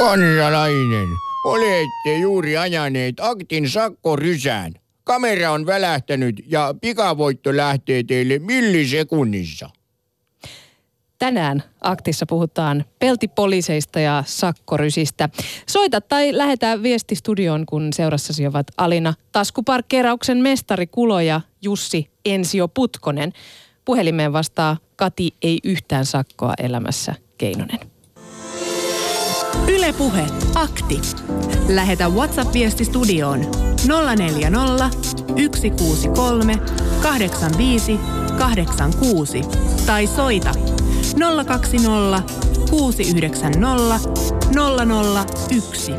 Kansalainen, olette juuri ajaneet aktin sakkorysään. Kamera on välähtänyt ja pikavoitto lähtee teille millisekunnissa. Tänään aktissa puhutaan peltipoliiseista ja sakkorysistä. Soita tai lähetä viesti studioon, kun seurassasi ovat Alina taskuparkkeerauksen mestari Kulo ja Jussi Ensio Putkonen. Puhelimeen vastaa Kati ei yhtään sakkoa elämässä Keinonen. Ylepuhe akti. Lähetä WhatsApp-viesti studioon 040 163 85 86 tai soita 020 690 001.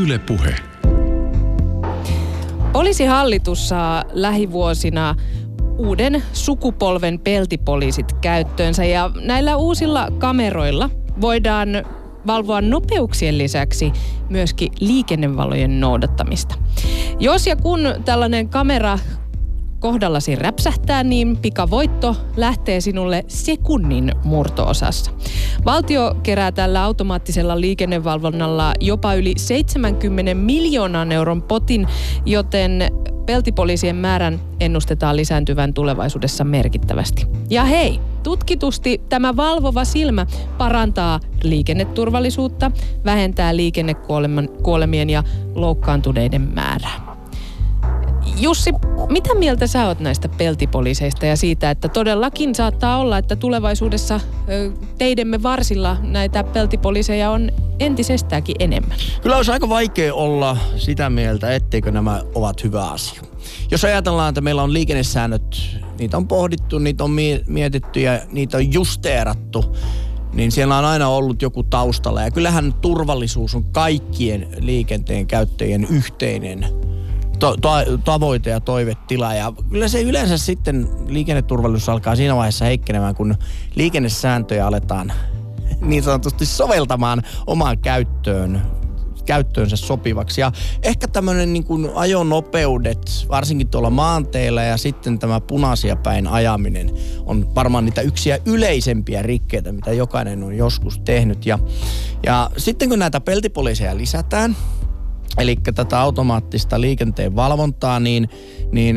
Yle Puhe. Poliisihallitus saa lähivuosina uuden sukupolven peltipoliisit käyttöönsä ja näillä uusilla kameroilla voidaan valvoa nopeuksien lisäksi myöskin liikennevalojen noudattamista. Jos ja kun tällainen kamera kohdallasi räpsähtää, niin pikavoitto lähtee sinulle sekunnin murtoosassa. Valtio kerää tällä automaattisella liikennevalvonnalla jopa yli 70 miljoonan euron potin, joten peltipoliisien määrän ennustetaan lisääntyvän tulevaisuudessa merkittävästi. Ja hei, tutkitusti tämä valvova silmä parantaa liikenneturvallisuutta, vähentää liikennekuolemien ja loukkaantuneiden määrää. Jussi, mitä mieltä sä oot näistä peltipoliiseista ja siitä, että todellakin saattaa olla, että tulevaisuudessa teidemme varsilla näitä peltipoliiseja on entisestäänkin enemmän? Kyllä olisi aika vaikea olla sitä mieltä, etteikö nämä ovat hyvä asia. Jos ajatellaan, että meillä on liikennesäännöt, niitä on pohdittu, niitä on mietitty ja niitä on justeerattu, niin siellä on aina ollut joku taustalla. Ja kyllähän turvallisuus on kaikkien liikenteen käyttäjien yhteinen to, to, tavoite ja toivetila. Ja kyllä se yleensä sitten liikenneturvallisuus alkaa siinä vaiheessa heikkenemään, kun liikennesääntöjä aletaan niin sanotusti soveltamaan omaan käyttöön käyttöönsä sopivaksi. Ja ehkä tämmöinen niin kuin ajonopeudet, varsinkin tuolla maanteilla ja sitten tämä punaisia päin ajaminen on varmaan niitä yksiä yleisempiä rikkeitä, mitä jokainen on joskus tehnyt. Ja, ja sitten kun näitä peltipoliiseja lisätään, eli tätä automaattista liikenteen valvontaa, niin, niin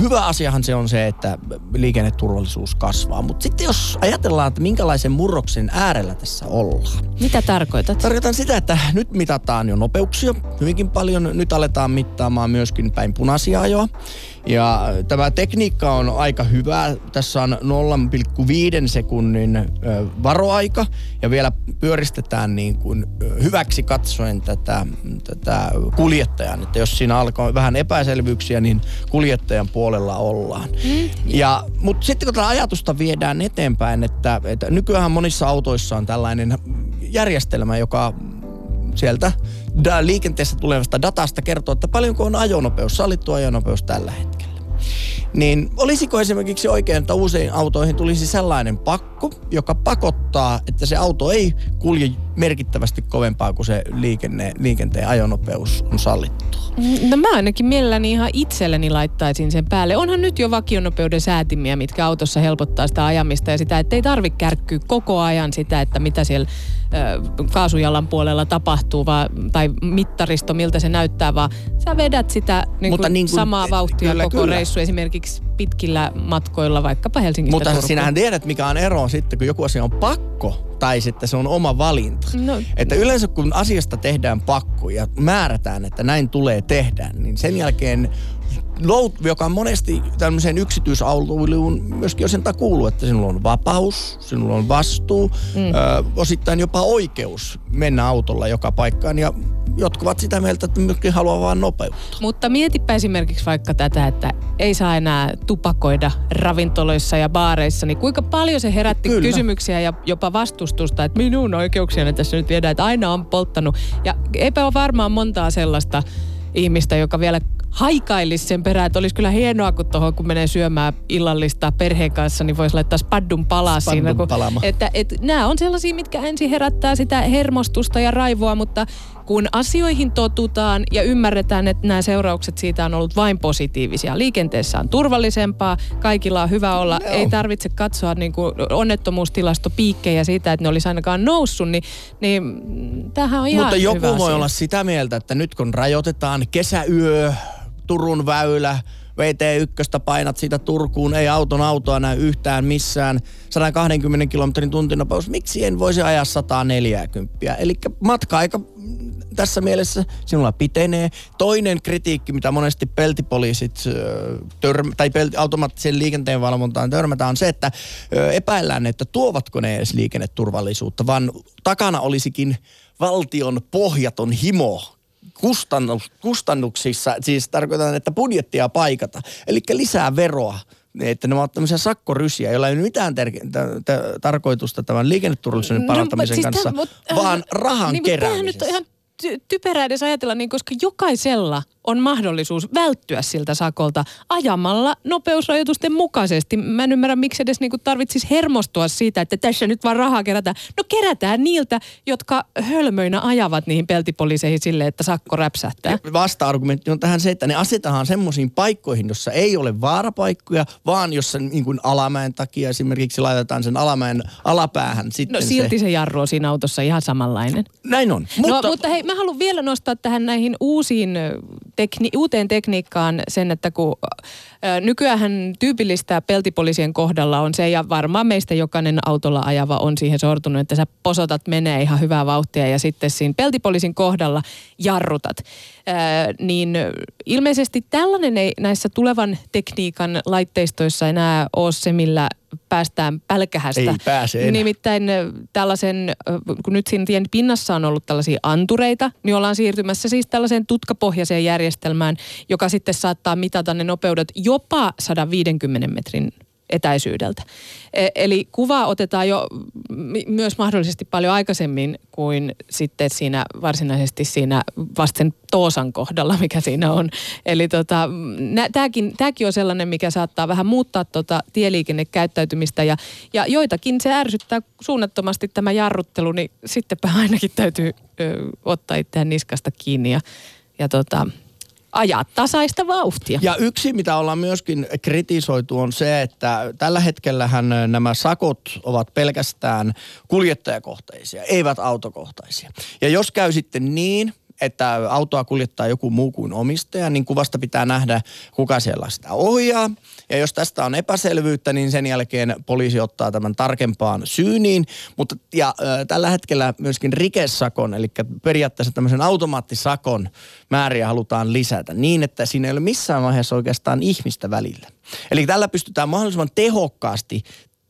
hyvä asiahan se on se, että liikenneturvallisuus kasvaa. Mutta sitten jos ajatellaan, että minkälaisen murroksen äärellä tässä ollaan. Mitä tarkoitat? Tarkoitan sitä, että nyt mitataan jo nopeuksia hyvinkin paljon. Nyt aletaan mittaamaan myöskin päin punaisia ajoa. Ja tämä tekniikka on aika hyvä. Tässä on 0,5 sekunnin varoaika ja vielä pyöristetään niin kuin hyväksi katsoen tätä, tätä kuljettajan. Että jos siinä alkaa vähän epäselvyyksiä, niin kuljettajan puolella ollaan. Mm. Ja, mutta sitten kun tätä ajatusta viedään eteenpäin, että, että nykyään monissa autoissa on tällainen järjestelmä, joka sieltä liikenteessä tulevasta datasta kertoo, että paljonko on ajonopeus, sallittu ajonopeus tällä hetkellä. Niin olisiko esimerkiksi oikein, että usein autoihin tulisi sellainen pakko, joka pakottaa, että se auto ei kulje merkittävästi kovempaa kuin se liikenne, liikenteen ajonopeus on sallittu? Mm, no mä ainakin mielelläni ihan itselleni laittaisin sen päälle. Onhan nyt jo vakionopeuden säätimiä, mitkä autossa helpottaa sitä ajamista ja sitä, että ei tarvitse kärkkyä koko ajan sitä, että mitä siellä kaasujalan puolella tapahtuu vaan, tai mittaristo, miltä se näyttää, vaan sä vedät sitä niin Mutta niin kuin, samaa vauhtia kyllä, koko kyllä. reissu esimerkiksi pitkillä matkoilla, vaikkapa Helsingistä Mutta Turkuun. sinähän tiedät, mikä on ero sitten, kun joku asia on pakko tai sitten se on oma valinta. No. Että yleensä kun asiasta tehdään pakko ja määrätään, että näin tulee tehdä, niin sen jälkeen joka on monesti tämmöiseen yksityisautoiluun myöskin sen kuuluu, että sinulla on vapaus, sinulla on vastuu, mm. ö, osittain jopa oikeus mennä autolla joka paikkaan ja jotkut ovat sitä mieltä, että myöskin haluaa vaan nopeutta. Mutta mietipä esimerkiksi vaikka tätä, että ei saa enää tupakoida ravintoloissa ja baareissa, niin kuinka paljon se herätti Kyllä. kysymyksiä ja jopa vastustusta, että minun oikeuksiani tässä nyt viedään, että aina on polttanut. Ja eipä ole varmaan montaa sellaista ihmistä, joka vielä haikailisi sen perään, että olisi kyllä hienoa, kun tuohon kun menee syömään illallista perheen kanssa, niin voisi laittaa spaddun palaa siinä. Kun, että, että nämä on sellaisia, mitkä ensin herättää sitä hermostusta ja raivoa, mutta kun asioihin totutaan ja ymmärretään, että nämä seuraukset siitä on ollut vain positiivisia. Liikenteessä on turvallisempaa, kaikilla on hyvä olla, Joo. ei tarvitse katsoa niin kuin onnettomuustilastopiikkejä siitä, että ne olisi ainakaan noussut, niin, niin tämähän on ihan Mutta joku hyvä voi asia. olla sitä mieltä, että nyt kun rajoitetaan kesäyö, Turun väylä, VT1 painat siitä Turkuun, ei auton autoa näy yhtään missään, 120 kilometrin tuntinopeus, miksi en voisi ajaa 140? Eli matka-aika tässä mielessä sinulla pitenee. Toinen kritiikki, mitä monesti peltipoliisit törm- tai pelti- automaattisen liikenteen valvontaan törmätään, on se, että epäillään, että tuovatko ne edes liikenneturvallisuutta, vaan takana olisikin valtion pohjaton himo kustannus, kustannuksissa, siis tarkoitan, että budjettia paikata, eli lisää veroa että ne ovat tämmöisiä sakkorysiä, joilla ei ole mitään ter- t- t- tarkoitusta tämän liikenneturvallisuuden parantamisen siis kanssa, täm- mut, vaan rahan niin, mutta tämähän nyt keräämisessä. on ihan ty- typerää edes ajatella, niin, koska jokaisella on mahdollisuus välttyä siltä sakolta ajamalla nopeusrajoitusten mukaisesti. Mä en ymmärrä, miksi edes niin tarvitsisi hermostua siitä, että tässä nyt vaan rahaa kerätään. No kerätään niiltä, jotka hölmöinä ajavat niihin peltipoliiseihin silleen, että sakko räpsähtää. Vasta-argumentti on tähän se, että ne asetetaan semmoisiin paikkoihin, jossa ei ole vaarapaikkoja, vaan jossa niin kuin alamäen takia esimerkiksi laitetaan sen alamäen alapäähän sitten No silti se. se jarru on siinä autossa ihan samanlainen. Näin on. Mutta, no, mutta hei, mä haluan vielä nostaa tähän näihin uusiin tekni- uuteen tekniikkaan sen, että kun nykyään tyypillistä peltipoliisien kohdalla on se, ja varmaan meistä jokainen autolla ajava on siihen sortunut, että sä posotat menee ihan hyvää vauhtia ja sitten siinä peltipoliisin kohdalla jarrutat. Ö, niin ilmeisesti tällainen ei näissä tulevan tekniikan laitteistoissa enää ole se, millä päästään pälkähästä. Ei pääse enää. Nimittäin tällaisen, kun nyt siinä tien pinnassa on ollut tällaisia antureita, niin ollaan siirtymässä siis tällaiseen tutkapohjaiseen järjestelmään, joka sitten saattaa mitata ne nopeudet jopa 150 metrin etäisyydeltä. E- Eli kuva otetaan jo myös mahdollisesti paljon aikaisemmin kuin sitten siinä varsinaisesti siinä vasten Toosan kohdalla, mikä siinä on. Eli tota, tämäkin, tämäkin on sellainen, mikä saattaa vähän muuttaa tota tieliikennekäyttäytymistä ja, ja joitakin se ärsyttää suunnattomasti tämä jarruttelu, niin sittenpä ainakin täytyy ö, ottaa itseään niskasta kiinni ja, ja tota, ajaa tasaista vauhtia. Ja yksi, mitä ollaan myöskin kritisoitu, on se, että tällä hetkellähän nämä sakot ovat pelkästään kuljettajakohtaisia, eivät autokohtaisia. Ja jos käy sitten niin, että autoa kuljettaa joku muu kuin omistaja, niin kuvasta pitää nähdä, kuka siellä sitä ohjaa. Ja jos tästä on epäselvyyttä, niin sen jälkeen poliisi ottaa tämän tarkempaan syyniin. Mutta ja ö, tällä hetkellä myöskin rikesakon, eli periaatteessa tämmöisen automaattisakon määriä halutaan lisätä niin, että siinä ei ole missään vaiheessa oikeastaan ihmistä välillä. Eli tällä pystytään mahdollisimman tehokkaasti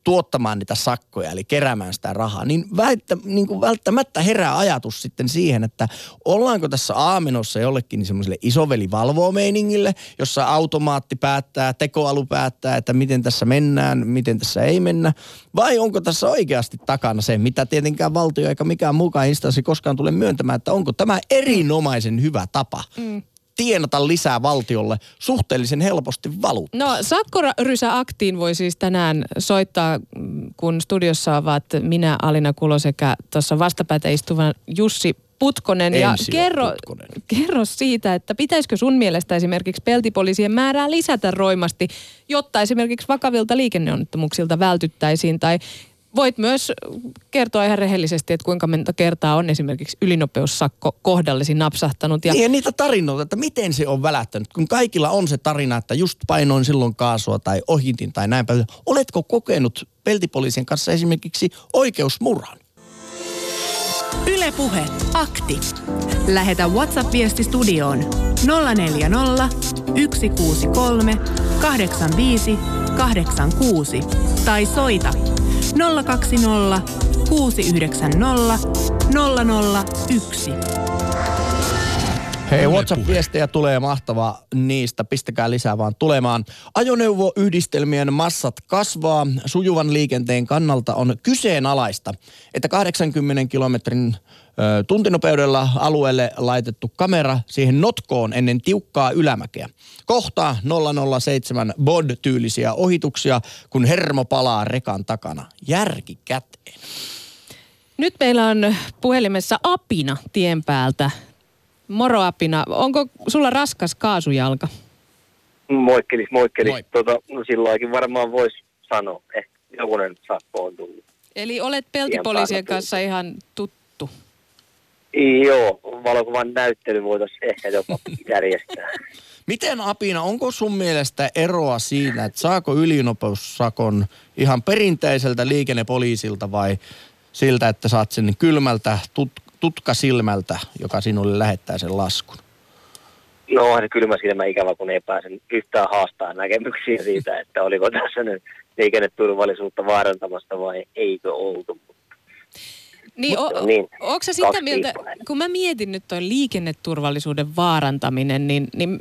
tuottamaan niitä sakkoja, eli keräämään sitä rahaa, niin, väittä, niin kuin välttämättä herää ajatus sitten siihen, että ollaanko tässä aamenossa jollekin niin semmoiselle isoveli valvoo meiningille, jossa automaatti päättää, tekoalu päättää, että miten tässä mennään, miten tässä ei mennä, vai onko tässä oikeasti takana se, mitä tietenkään valtio eikä mikään muukaan instanssi koskaan tule myöntämään, että onko tämä erinomaisen hyvä tapa mm tienata lisää valtiolle suhteellisen helposti valuut. No sakkorysä-aktiin voi siis tänään soittaa, kun studiossa ovat minä, Alina Kulo sekä tuossa vastapäätä istuva Jussi Putkonen. Ja kerro, Putkonen. kerro siitä, että pitäisikö sun mielestä esimerkiksi peltipoliisien määrää lisätä roimasti, jotta esimerkiksi vakavilta liikenneonnettomuuksilta vältyttäisiin tai Voit myös kertoa ihan rehellisesti, että kuinka monta kertaa on esimerkiksi ylinopeussakko kohdallesi napsahtanut. Ja Niin ja niitä tarinoita, että miten se on välättänyt, kun kaikilla on se tarina, että just painoin silloin kaasua tai ohitin tai näin päin. Oletko kokenut peltipoliisien kanssa esimerkiksi oikeusmurhan? Ylepuhe akti. Lähetä WhatsApp-viesti studioon 040 163 85 86 tai soita 020 690 001. Hei, WhatsApp-viestejä tulee mahtavaa niistä. Pistäkää lisää vaan tulemaan. Ajoneuvoyhdistelmien massat kasvaa. Sujuvan liikenteen kannalta on kyseenalaista, että 80 kilometrin ö, tuntinopeudella alueelle laitettu kamera siihen notkoon ennen tiukkaa ylämäkeä. Kohtaa 007 bod-tyylisiä ohituksia, kun hermo palaa rekan takana. Järki käteen. Nyt meillä on puhelimessa Apina tien päältä. Moro Apina, onko sulla raskas kaasujalka? Moikkelis, moikkelis. Moi. Tota, no silloinkin varmaan voisi sanoa, ehkä jokunen sakko on tullut. Eli olet peltipoliisien kanssa ihan tuttu. Joo, valokuvan näyttely voitaisiin ehkä jopa järjestää. Miten Apina, onko sun mielestä eroa siinä, että saako ylinopeussakon ihan perinteiseltä liikennepoliisilta vai siltä, että saat sen kylmältä tut, tutkasilmältä, joka sinulle lähettää sen laskun? No onhan se kylmä silmä ikävä, kun ei pääse yhtään haastaa näkemyksiä siitä, että oliko tässä nyt liikenneturvallisuutta vaarantamasta vai eikö oltu. Niin, o, niin, onko sä sitä mieltä, kun mä mietin nyt toi liikenneturvallisuuden vaarantaminen, niin, niin,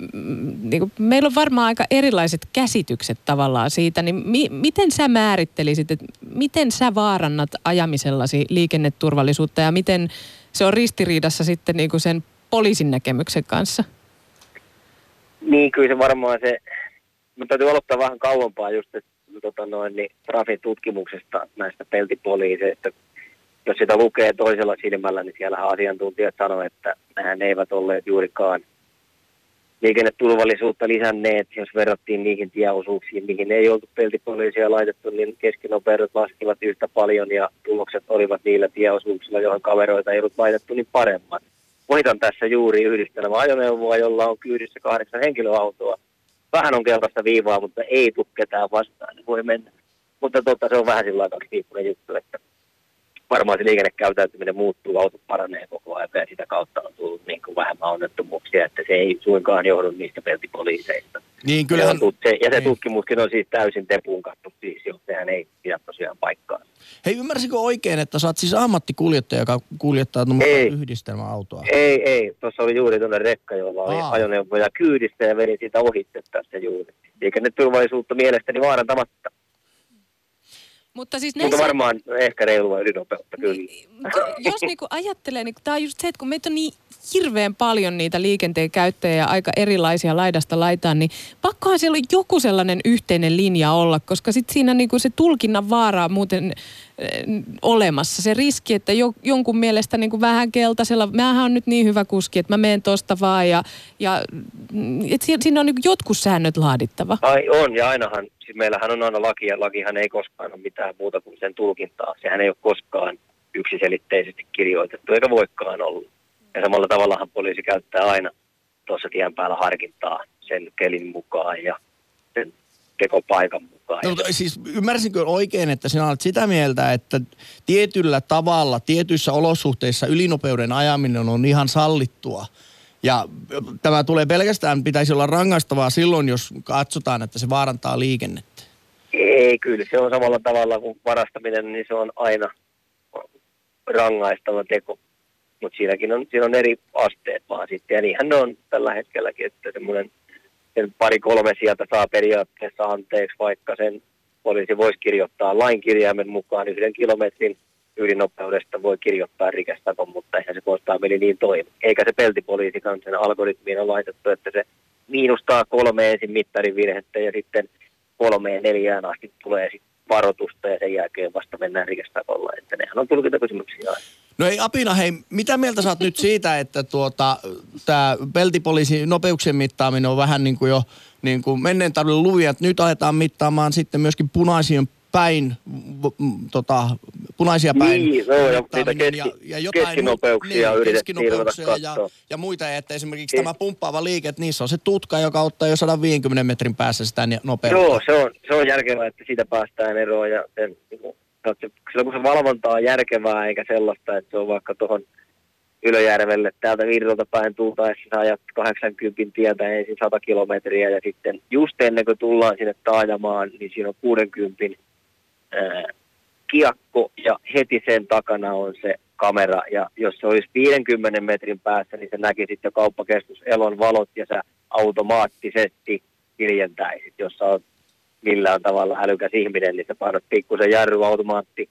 niin kuin meillä on varmaan aika erilaiset käsitykset tavallaan siitä, niin mi, miten sä määrittelisit, että miten sä vaarannat ajamisellasi liikenneturvallisuutta ja miten se on ristiriidassa sitten niin kuin sen poliisin näkemyksen kanssa? Niin, kyllä se varmaan se, mutta täytyy aloittaa vähän kauempaa just että, tota noin, niin Trafin tutkimuksesta näistä peltipoliiseista. Jos sitä lukee toisella silmällä, niin siellä asiantuntijat sanoivat, että nehän eivät olleet juurikaan liikenneturvallisuutta lisänneet, jos verrattiin niihin tieosuuksiin, mihin ei oltu peltipoliisia laitettu, niin keskinopeudet laskivat yhtä paljon ja tulokset olivat niillä tieosuuksilla, johon kaveroita ei ollut laitettu, niin paremmat. Voitan tässä juuri yhdistelmä ajoneuvoa, jolla on kyydissä kahdeksan henkilöautoa. Vähän on keltaista viivaa, mutta ei tule ketään vastaan, niin voi mennä. Mutta totta, se on vähän sillä lailla kaksipiippunen juttu, että varmaan se liikennekäyttäytyminen muuttuu, auto paranee koko ajan ja sitä kautta on tullut niin kuin vähemmän onnettomuuksia, että se ei suinkaan johdu niistä peltipoliiseista. Niin Kyllähän, kyllähän, se, ja se niin. tutkimuskin on siis täysin tepunkattu siis jo, sehän ei pidä tosiaan paikkaa. hei ymmärsikö oikein, että sä oot siis ammattikuljettaja, joka kuljettaa Ei. yhdistelmäautoa? Ei, ei, tuossa oli juuri tuonne rekka, jolla oli Aa. ajoneuvoja kyydissä ja veri siitä ohitte tässä juuri. Liikenneturvallisuutta mielestäni vaarantamatta, Mutta siis mutta näissä... varmaan ehkä reilua ylinopeutta kyllä. Niin, mutta jos niinku ajattelee, niin tämä on just se, että kun meitä on niin hirveän paljon niitä liikenteen käyttäjiä ja aika erilaisia laidasta laitaan, niin pakkohan siellä on joku sellainen yhteinen linja olla, koska sitten siinä niinku se tulkinnan vaara on muuten äh, olemassa. Se riski, että jo, jonkun mielestä niinku vähän keltaisella, mähän on nyt niin hyvä kuski, että mä menen tosta vaan ja, ja mm, et si- siinä on niinku jotkut säännöt laadittava. Ai on, ja ainahan, siis meillähän on aina laki, ja lakihan ei koskaan ole mitään muuta kuin sen tulkintaa. Sehän ei ole koskaan yksiselitteisesti kirjoitettu, eikä voikaan ollut. Ja samalla tavallahan poliisi käyttää aina tuossa tien päällä harkintaa sen kelin mukaan ja sen tekopaikan mukaan. No, siis ymmärsinkö oikein, että sinä olet sitä mieltä, että tietyllä tavalla, tietyissä olosuhteissa ylinopeuden ajaminen on ihan sallittua? Ja tämä tulee pelkästään, pitäisi olla rangaistavaa silloin, jos katsotaan, että se vaarantaa liikennettä. Ei, kyllä se on samalla tavalla kuin varastaminen, niin se on aina rangaistava teko. Mutta siinäkin on, siinä on eri asteet vaan sitten. Ja niinhän ne on tällä hetkelläkin, että semmoinen sen pari-kolme sieltä saa periaatteessa anteeksi, vaikka sen poliisi voisi kirjoittaa lainkirjaimen mukaan yhden kilometrin ylinopeudesta voi kirjoittaa rikestakon, mutta eihän se koskaan meni niin toimi. Eikä se peltipoliisikaan sen algoritmiin on laitettu, että se miinustaa kolme ensin mittarin virhettä ja sitten kolmeen neljään asti tulee sitten varoitusta ja sen jälkeen vasta mennään rikestakolla. Että nehän on tulkintakysymyksiä aina. No ei Apina, hei, mitä mieltä sä oot nyt siitä, että tuota, tämä peltipoliisin nopeuksien mittaaminen on vähän niin kuin jo niin kuin menneen tarvitse luvia, että nyt aletaan mittaamaan sitten myöskin punaisien päin, tota, punaisia päin Niin, joo, ja niitä keski- keskinopeuksia niin, yritettiin keskinopeuksia ruveta ja, katsoa. ja muita, ja että esimerkiksi Niin. tämä pumppaava liike, että niissä on se tutka, joka ottaa jo 150 metrin päässä sitä nopeutta. Joo, se on, se on järkevää, että siitä päästään eroon. Ja sen, niin silloin kun se valvonta on järkevää, eikä sellaista, että se on vaikka tuohon Ylöjärvelle täältä Virrolta päin tultaessa sä ajat 80 tietä ensin 100 kilometriä ja sitten just ennen kuin tullaan sinne taajamaan, niin siinä on 60 ää, kiekko ja heti sen takana on se kamera. Ja jos se olisi 50 metrin päässä, niin se näkisit jo kauppakeskus Elon valot ja sä automaattisesti hiljentäisit. Jos sä oot millään tavalla älykäs ihminen, niin sä painat pikkusen jarruautomaatti,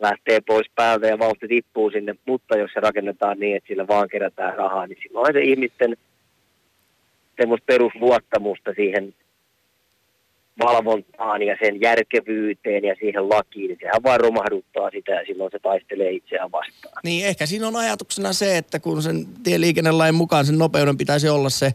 lähtee pois päältä ja vauhti tippuu sinne. Mutta jos se rakennetaan niin, että sillä vaan kerätään rahaa, niin silloin se ihmisten semmoista perusluottamusta siihen valvontaan ja sen järkevyyteen ja siihen lakiin, niin sehän vaan romahduttaa sitä ja silloin se taistelee itseään vastaan. Niin, ehkä siinä on ajatuksena se, että kun sen tieliikennelain mukaan sen nopeuden pitäisi olla se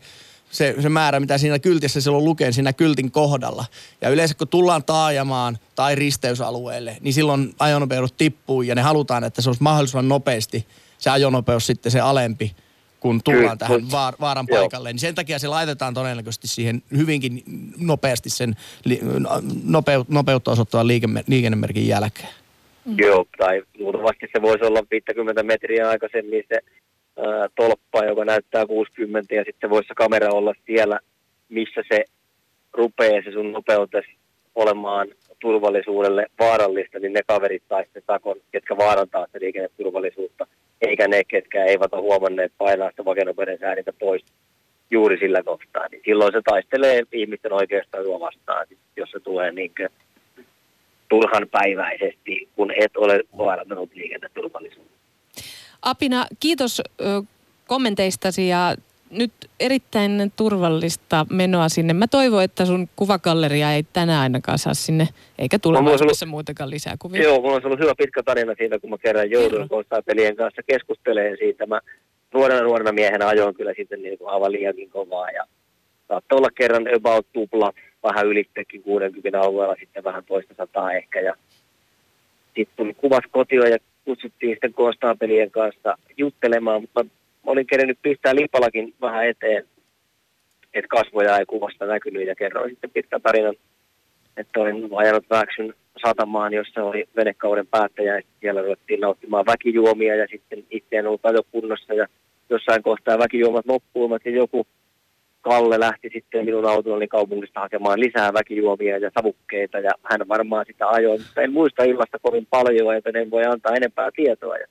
se, se määrä, mitä siinä kyltissä silloin lukee siinä kyltin kohdalla. Ja yleensä kun tullaan taajamaan tai risteysalueelle, niin silloin ajonopeudet tippuu ja ne halutaan, että se olisi mahdollisimman nopeasti se ajonopeus sitten se alempi, kun tullaan Kyllä, tähän vaar, vaaran joo. paikalle. Niin sen takia se laitetaan todennäköisesti siihen hyvinkin nopeasti sen nopeut, nopeutta osoittavan liikenne, liikennemerkin jälkeen. Mm. Joo, tai luultavasti se voisi olla 50 metriä aikaisemmin se ää, tolppa, joka näyttää 60 ja sitten voisi se kamera olla siellä, missä se rupeaa se sun nopeutes olemaan turvallisuudelle vaarallista, niin ne kaverit tai sitten takon, ketkä vaarantaa sitä liikenneturvallisuutta, eikä ne, ketkä eivät ole huomanneet painaa sitä vakenopeuden säädintä pois juuri sillä kohtaa. Niin silloin se taistelee ihmisten oikeastaan vastaan, jos se tulee niin turhan päiväisesti, kun et ole vaarantanut liikenneturvallisuutta. Apina, kiitos kommenteistasi ja nyt erittäin turvallista menoa sinne. Mä toivon, että sun kuvakalleria ei tänään ainakaan saa sinne, eikä tulevaisuudessa ollut, muutakaan lisää kuvia. Joo, mulla on ollut hyvä pitkä tarina siitä, kun mä kerran joudun pelien kanssa keskustelemaan siitä. Mä nuorena nuorena miehenä ajoin kyllä sitten niin kuin aivan liiankin kovaa ja saattoi olla kerran about tupla, vähän ylittekin 60 alueella, sitten vähän toista sataa ehkä ja sitten tuli kuvat kotiin ja kutsuttiin sitten konstaapelien kanssa juttelemaan, mutta olin kerennyt pistää lipalakin vähän eteen, että kasvoja ei kuvasta näkynyt ja kerroin sitten pitkän tarinan, että olin ajanut Väksyn satamaan, jossa oli venekauden päättäjä ja siellä ruvettiin nauttimaan väkijuomia ja sitten itse en ollut ajokunnossa ja jossain kohtaa väkijuomat loppuivat ja joku Kalle lähti sitten minun autollani kaupungista hakemaan lisää väkijuomia ja savukkeita ja hän varmaan sitä ajoi, mutta en muista illasta kovin paljon, joten en voi antaa enempää tietoa. Ja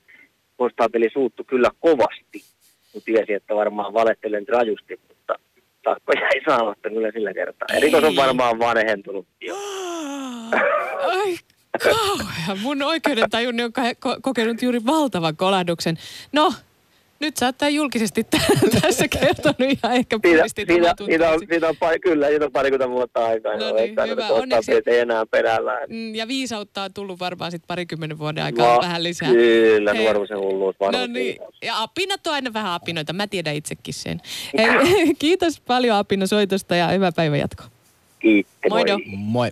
konstaapeli suuttu kyllä kovasti, kun tiesi, että varmaan valettelen rajusti, mutta takko jäi saamatta kyllä sillä kertaa. Ja rikos on varmaan vanhentunut jo. Ai kauhean. Mun oikeudentajunni on kokenut juuri valtavan kolahduksen. No, nyt sä oot julkisesti tässä kertonut ja ehkä puhdistit siitä, siitä, on, siitä on, pari, kyllä, siitä on parikymmentä vuotta aikaa. No niin, hyvä. Onneksi. Ei enää perällä. Mm, ja viisautta on tullut varmaan sitten parikymmenen vuoden aikaa no, vähän lisää. Kyllä, Hei. nuoruuden hulluus varmasti. No niin, ja apinat on aina vähän apinoita, mä tiedän itsekin sen. Hei, kiitos paljon Apina soitosta ja hyvää päivän jatko. Kiitos. Moido. Moi.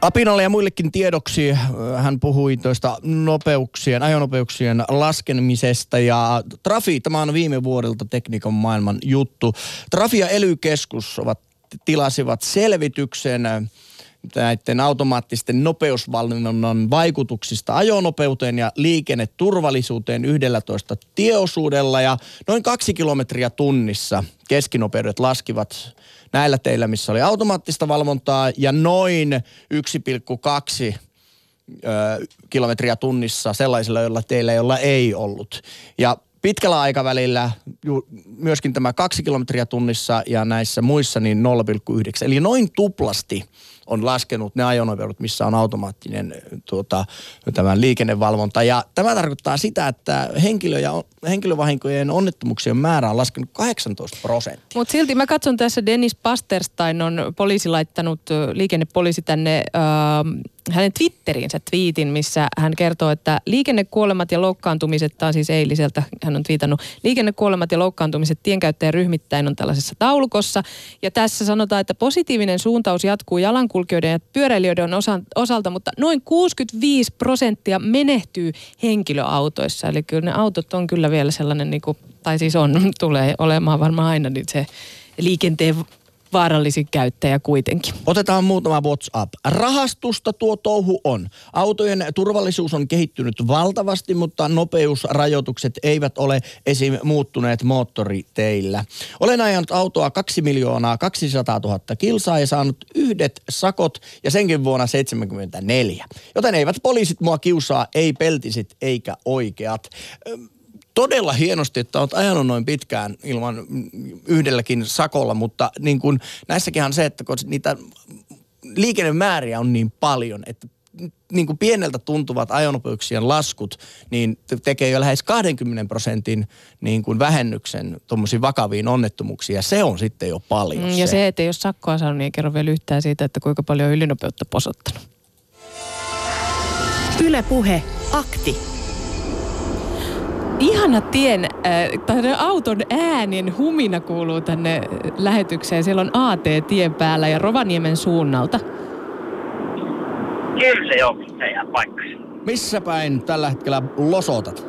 Apinalle ja muillekin tiedoksi äh, hän puhui tuosta nopeuksien, ajonopeuksien laskemisesta ja Trafi, tämä on viime vuodelta tekniikan maailman juttu. Trafi ja ely ovat tilasivat selvityksen äh, näiden automaattisten nopeusvalvonnan vaikutuksista ajonopeuteen ja liikenneturvallisuuteen 11 tieosuudella ja noin kaksi kilometriä tunnissa keskinopeudet laskivat näillä teillä, missä oli automaattista valvontaa ja noin 1,2 kilometriä tunnissa sellaisilla, joilla teillä, joilla ei ollut. Ja pitkällä aikavälillä myöskin tämä kaksi kilometriä tunnissa ja näissä muissa niin 0,9. Eli noin tuplasti on laskenut ne ajonopeudet, missä on automaattinen tuota, tämän liikennevalvonta. Ja tämä tarkoittaa sitä, että henkilö- ja, henkilövahinkojen onnettomuuksien määrä on laskenut 18 prosenttia. Mutta silti mä katson tässä Dennis Pasterstein on poliisi laittanut, liikennepoliisi tänne... Äh, hänen Twitteriinsä twiitin, missä hän kertoo, että liikennekuolemat ja loukkaantumiset, tämä on siis eiliseltä, hän on twiitannut, liikennekuolemat ja loukkaantumiset tienkäyttäjän ryhmittäin on tällaisessa taulukossa. Ja tässä sanotaan, että positiivinen suuntaus jatkuu jalankulkijoiden ja pyöräilijöiden osalta, mutta noin 65 prosenttia menehtyy henkilöautoissa. Eli kyllä ne autot on kyllä vielä sellainen, niin kuin, tai siis on, tulee olemaan varmaan aina niin se liikenteen vaarallisin käyttäjä kuitenkin. Otetaan muutama WhatsApp. Rahastusta tuo touhu on. Autojen turvallisuus on kehittynyt valtavasti, mutta nopeusrajoitukset eivät ole esim. muuttuneet moottoriteillä. Olen ajanut autoa 2 miljoonaa 200 000 kilsaa ja saanut yhdet sakot ja senkin vuonna 74. Joten eivät poliisit mua kiusaa, ei peltisit eikä oikeat todella hienosti, että olet ajanut noin pitkään ilman yhdelläkin sakolla, mutta niin kuin, näissäkin on se, että kun niitä liikennemääriä on niin paljon, että niin kuin pieneltä tuntuvat ajonopeuksien laskut, niin tekee jo lähes 20 prosentin niin kuin vähennyksen tuommoisiin vakaviin onnettomuuksiin, ja se on sitten jo paljon. Mm, ja se. se, että jos sakkoa saanut, niin ei kerro vielä yhtään siitä, että kuinka paljon on ylinopeutta posottanut. Yle Puhe, akti. Ihana tien, äh, auton äänen humina kuuluu tänne lähetykseen. Siellä on AT-tien päällä ja Rovaniemen suunnalta. Kyllä se on teidän. Missä päin tällä hetkellä losotat?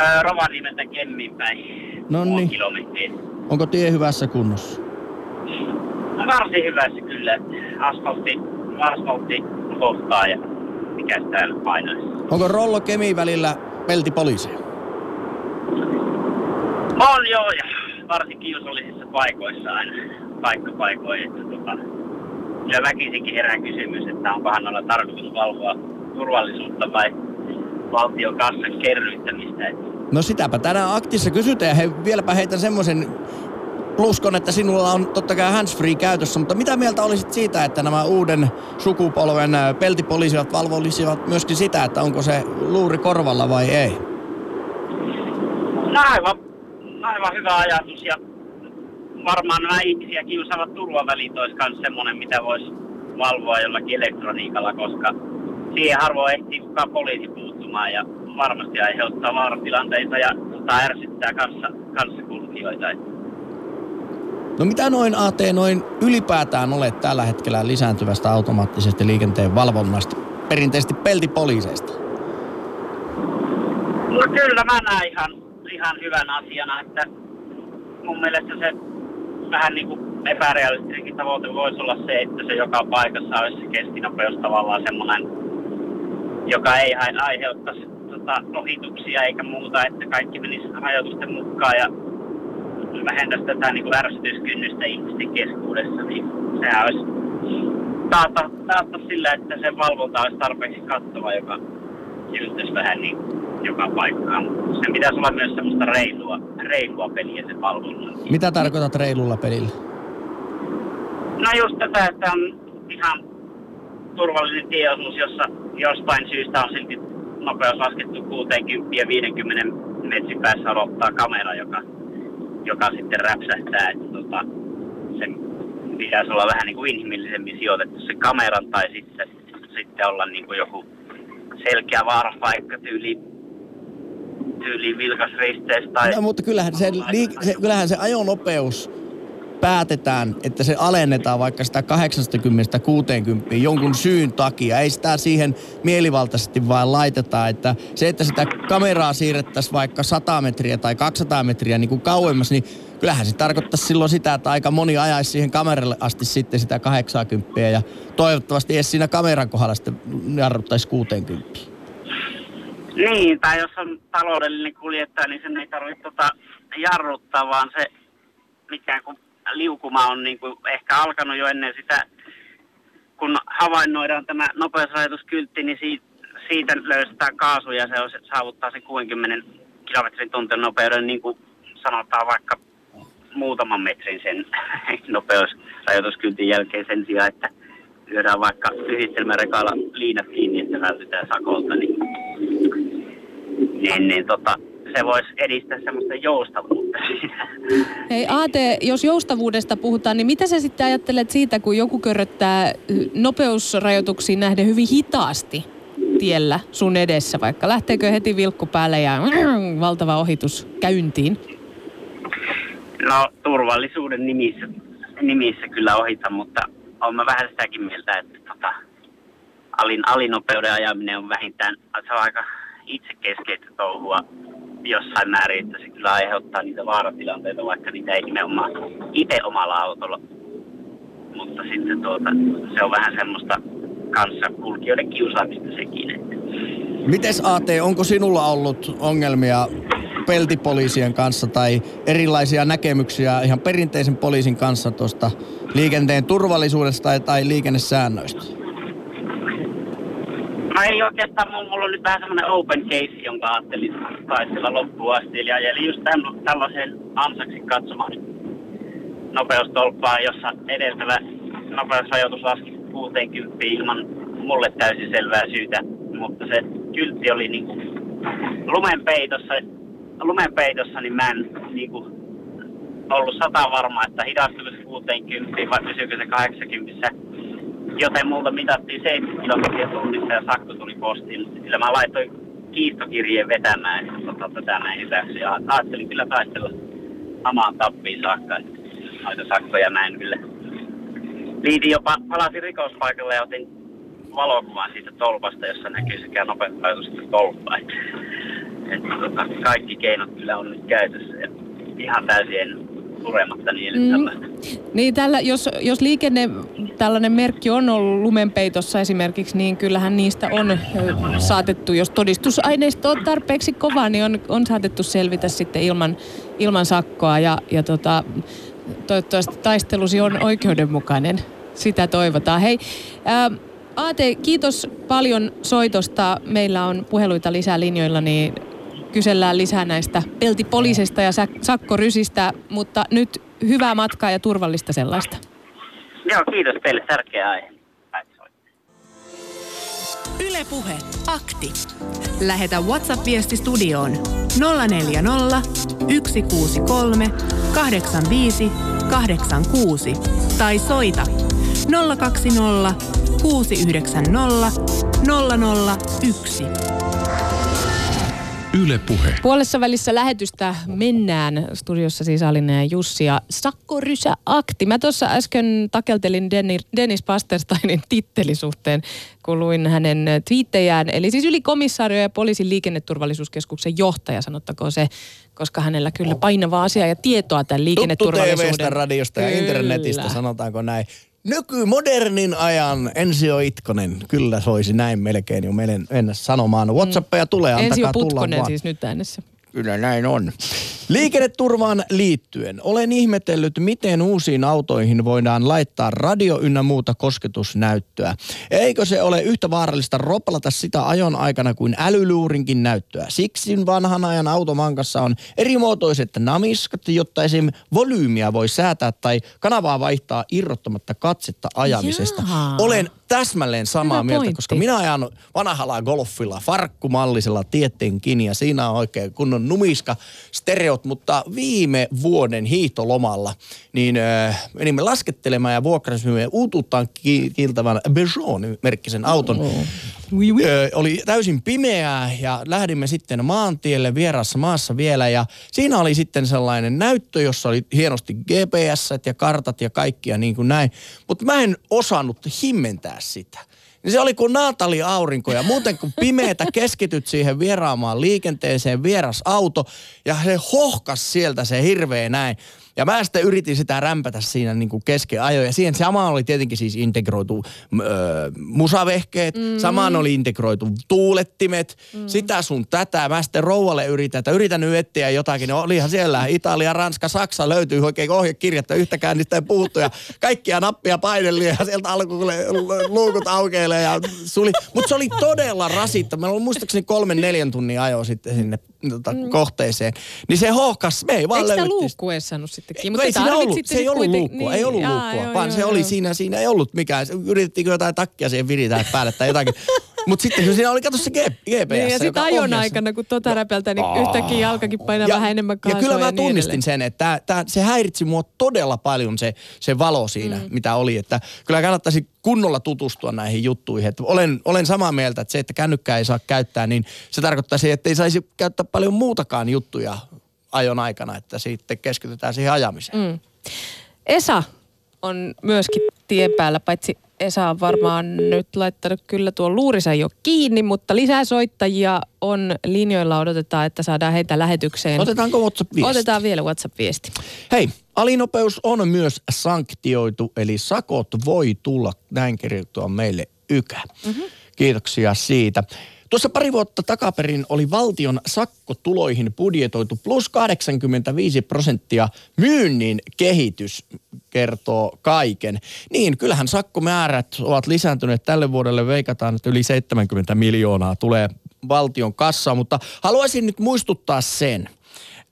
Öö, Rovaniemeltä Kemmin päin. No niin. Onko tie hyvässä kunnossa? No, varsin hyvässä kyllä. Asfaltti, asfaltti kohtaa ja mikä täällä painaisi. Onko Rollo Kemi välillä peltipoliiseja? On joo, ja varsin kiusallisissa paikoissa aina paikkapaikoin, että tota, kyllä väkisinkin herää kysymys, että onkohan olla tarkoitus valvoa turvallisuutta vai valtion kassan kerryttämistä. No sitäpä tänään aktissa kysytään ja he, vieläpä heitän semmoisen pluskon, että sinulla on totta kai handsfree käytössä, mutta mitä mieltä olisit siitä, että nämä uuden sukupolven peltipoliisivat valvolisivat myöskin sitä, että onko se luuri korvalla vai ei? No aivan, aivan hyvä ajatus ja varmaan nämä ihmisiä kiusaavat turvavälit olisi myös semmoinen, mitä voisi valvoa jollakin elektroniikalla, koska siihen harvoin ehtii kukaan poliisi puuttumaan ja varmasti aiheuttaa vaaratilanteita ja ärsyttää kanssa, kanssakulkijoita. No mitä noin AT noin ylipäätään olet tällä hetkellä lisääntyvästä automaattisesta liikenteen valvonnasta, perinteisesti peltipoliiseista? No kyllä mä näen ihan, ihan hyvän asiana, että mun mielestä se vähän niin kuin epärealistinenkin tavoite voisi olla se, että se joka paikassa olisi se kestinopeus tavallaan semmoinen, joka ei aiheuttaisi tota, ohituksia eikä muuta, että kaikki menisi rajoitusten mukaan ja vähentäisi tätä niin kuin ärsytyskynnystä ihmisten keskuudessa, niin sehän olisi taata, taata sillä, että se valvonta olisi tarpeeksi kattava, joka yltäisi vähän niin joka paikkaan. Sen pitäisi olla myös semmoista reilua, reilua peliä se valvonnan. Mitä tarkoitat reilulla pelillä? No just tätä, että on ihan turvallinen tieosuus, jossa jostain syystä on silti nopeus laskettu 60 ja 50 metrin päässä odottaa kamera, joka, joka sitten räpsähtää. Että tota, sen pitäisi olla vähän niin kuin inhimillisemmin sijoitettu se kameran tai sitten, sitten olla niin kuin joku selkeä vaarapaikka tyyli tyyli vilkas risteys tai... No, mutta kyllähän se, liik- se, kyllähän se ajonopeus päätetään, että se alennetaan vaikka sitä 80-60 jonkun syyn takia. Ei sitä siihen mielivaltaisesti vaan laiteta, että se, että sitä kameraa siirrettäisiin vaikka 100 metriä tai 200 metriä niin kuin kauemmas, niin kyllähän se tarkoittaisi silloin sitä, että aika moni ajaisi siihen kameralle asti sitten sitä 80 ja toivottavasti edes siinä kameran kohdalla sitten jarruttaisi 60. Niin, tai jos on taloudellinen kuljettaja, niin sen ei tarvitse tota jarruttaa, vaan se mikään kuin liukuma on niin kuin ehkä alkanut jo ennen sitä, kun havainnoidaan tämä nopeusrajoituskyltti, niin siitä, siitä löystetään kaasu ja se saavuttaa se 60 kilometrin tuntin nopeuden, niin kuin sanotaan vaikka muutaman metrin sen nopeusrajoituskyltin jälkeen sen sijaan, että lyödään vaikka yhdistelmärekalla liinat kiinni, että vältytään sakolta, niin, niin, niin tota, se voisi edistää semmoista joustavuutta. Hei Aate, jos joustavuudesta puhutaan, niin mitä sä sitten ajattelet siitä, kun joku köröttää nopeusrajoituksiin nähden hyvin hitaasti tiellä sun edessä, vaikka lähteekö heti vilkku päälle ja valtava ohitus käyntiin? No turvallisuuden nimissä, nimissä kyllä ohita, mutta olen mä vähän sitäkin mieltä, että tota, alin, alinopeuden ajaminen on vähintään, se on aika itsekeskeistä touhua jossain määrin, että se kyllä aiheuttaa niitä vaaratilanteita, vaikka niitä ei nimenomaan itse omalla autolla. Mutta sitten tuota, se on vähän semmoista kanssa kulkijoiden kiusaamista sekin. Että. Mites AT, onko sinulla ollut ongelmia peltipoliisien kanssa tai erilaisia näkemyksiä ihan perinteisen poliisin kanssa tuosta liikenteen turvallisuudesta tai, liikennesäännöistä? No ei oikeastaan, mulla nyt vähän semmoinen open case, jonka ajattelin taistella loppuun asti. Eli ajelin just tämän, tällaisen ansaksi katsomaan nopeustolppaa, jossa edeltävä nopeusrajoitus laski 60 ilman mulle täysin selvää syytä. Mutta se kyltti oli niinku lumen peitossa, lumen peitossa, niin mä en niinku ollut sata varma, että hidastuiko se 60 vai pysyykö se 80. Joten multa mitattiin 70 kilometriä tunnissa ja sakko tuli postiin. Sillä mä laitoin kiistokirjeen vetämään, että tota, tätä näin hyväksi. Ja ajattelin kyllä taistella hamaan tappiin saakka, noita sakkoja näin kyllä. Liitin jopa, palasin rikospaikalle ja otin valokuvan siitä tolpasta, jossa näkyy sekä nopeus että tolppa. Että, että, tota, kaikki keinot kyllä on nyt käytössä. Ja ihan täysin en purematta niin mm. tällaista. Niin tällä, jos, jos liikenne, tällainen merkki on ollut lumenpeitossa esimerkiksi, niin kyllähän niistä on saatettu, jos todistusaineisto on tarpeeksi kova, niin on, on saatettu selvitä sitten ilman, ilman sakkoa. Ja, ja tota, toivottavasti taistelusi on oikeudenmukainen. Sitä toivotaan. Hei, ää, Aate, kiitos paljon soitosta. Meillä on puheluita lisää linjoilla, niin kysellään lisää näistä peltipoliisista ja sakkorysistä, mutta nyt hyvää matkaa ja turvallista sellaista. Joo, kiitos teille. Tärkeä aihe. Ylepuhe akti. Lähetä WhatsApp-viesti studioon 040 163 85 86 tai soita 020 690 001. Yle Puhe. Puolessa välissä lähetystä mennään. Studiossa siis Alina ja Jussi ja Sakko Rysä Akti. Mä tuossa äsken takeltelin Dennis Pastersteinin tittelisuhteen, kun luin hänen twiittejään. Eli siis ylikomissaario ja poliisin liikenneturvallisuuskeskuksen johtaja, sanottakoon se, koska hänellä kyllä painavaa asiaa ja tietoa tämän liikenneturvallisuuden. Tuttu radiosta ja internetistä, sanotaanko näin. Nykymodernin ajan Ensio Itkonen, kyllä soisi näin melkein jo mennä sanomaan. Whatsappeja tulee, antakaa Ensio tulla Putkonen vaan. siis nyt äänessä. Kyllä näin on. Liikenneturvaan liittyen olen ihmetellyt, miten uusiin autoihin voidaan laittaa radio ynnä muuta kosketusnäyttöä. Eikö se ole yhtä vaarallista roplata sitä ajon aikana kuin älyluurinkin näyttöä? Siksi vanhan ajan automankassa on erimuotoiset namiskat, jotta esim. volyymiä voi säätää tai kanavaa vaihtaa irrottamatta katsetta ajamisesta. Jaa. Olen täsmälleen samaa Hyvä mieltä, pointti. koska minä ajan vanhalla golfilla, farkkumallisella tietenkin ja siinä on oikein kunnon numiska stereot, mutta viime vuoden hiihtolomalla niin äh, menimme laskettelemaan ja vuokrasimme uutuuttaan ki- kiiltävän Peugeot-merkkisen auton. Ö, oli täysin pimeää ja lähdimme sitten maantielle vierassa maassa vielä ja siinä oli sitten sellainen näyttö, jossa oli hienosti GPS ja kartat ja kaikkia niin kuin näin, mutta mä en osannut himmentää sitä. Niin se oli kuin Naatali aurinko ja muuten kuin pimeätä keskityt siihen vieraamaan liikenteeseen, vieras auto ja se hohkas sieltä se hirveä näin. Ja mä sitten yritin sitä rämpätä siinä niin kuin kesken ajoin. Ja siihen samaan oli tietenkin siis integroitu ö, musavehkeet, mm. samaan oli integroitu tuulettimet, mm. sitä sun tätä. Mä sitten rouvalle yritän, että yritän nyt etsiä jotakin. No olihan siellä Italia, Ranska, Saksa löytyy oikein ohjekirjattä, yhtäkään niistä ei puhuttu. Ja kaikkia nappia painelin ja sieltä alkoi luukut aukeilee ja suli. Mutta se oli todella rasittava. Meillä oli muistaakseni kolmen neljän tunnin ajo sitten sinne tota, mm. kohteeseen. Niin se hohkas, me ei vaan Eikö sitä luukkua edes saanut sitten kiinni? ei, ei siinä ollut, se ei ollut kuiten- luukkua, niin, ei ollut jaa, luukkua, joo, vaan joo, se oli joo. siinä, siinä ei ollut mikään. Yritettiinkö jotain takkia siihen viritää päälle tai jotakin. Mutta sitten kun siinä oli, kato se GPS, Niin, ja sitten ajon ohjasi. aikana, kun tota räpeltä, niin yhtäkkiä jalkakin painaa vähän enemmän ja kaasua kyllä mä niin tunnistin edelleen. sen, että tää, tää, se häiritsi mua todella paljon se, se valo siinä, mm. mitä oli. Että kyllä kannattaisi kunnolla tutustua näihin juttuihin. Että olen, olen samaa mieltä, että se, että kännykkää ei saa käyttää, niin se tarkoittaa se, että ei saisi käyttää paljon muutakaan juttuja ajon aikana, että sitten keskitytään siihen ajamiseen. Mm. Esa on myöskin tien päällä, paitsi Esa on varmaan nyt laittanut kyllä tuon luurisen jo kiinni, mutta lisää soittajia on linjoilla. Odotetaan, että saadaan heitä lähetykseen. Otetaanko WhatsApp-viesti? Otetaan vielä WhatsApp-viesti. Hei, alinopeus on myös sanktioitu, eli sakot voi tulla, näin kirjoittua meille ykä. Mm-hmm. Kiitoksia siitä. Tuossa pari vuotta takaperin oli valtion sakkotuloihin budjetoitu plus 85 prosenttia myynnin kehitys kertoo kaiken. Niin, kyllähän sakkomäärät ovat lisääntyneet tälle vuodelle. Veikataan, että yli 70 miljoonaa tulee valtion kassaan, mutta haluaisin nyt muistuttaa sen –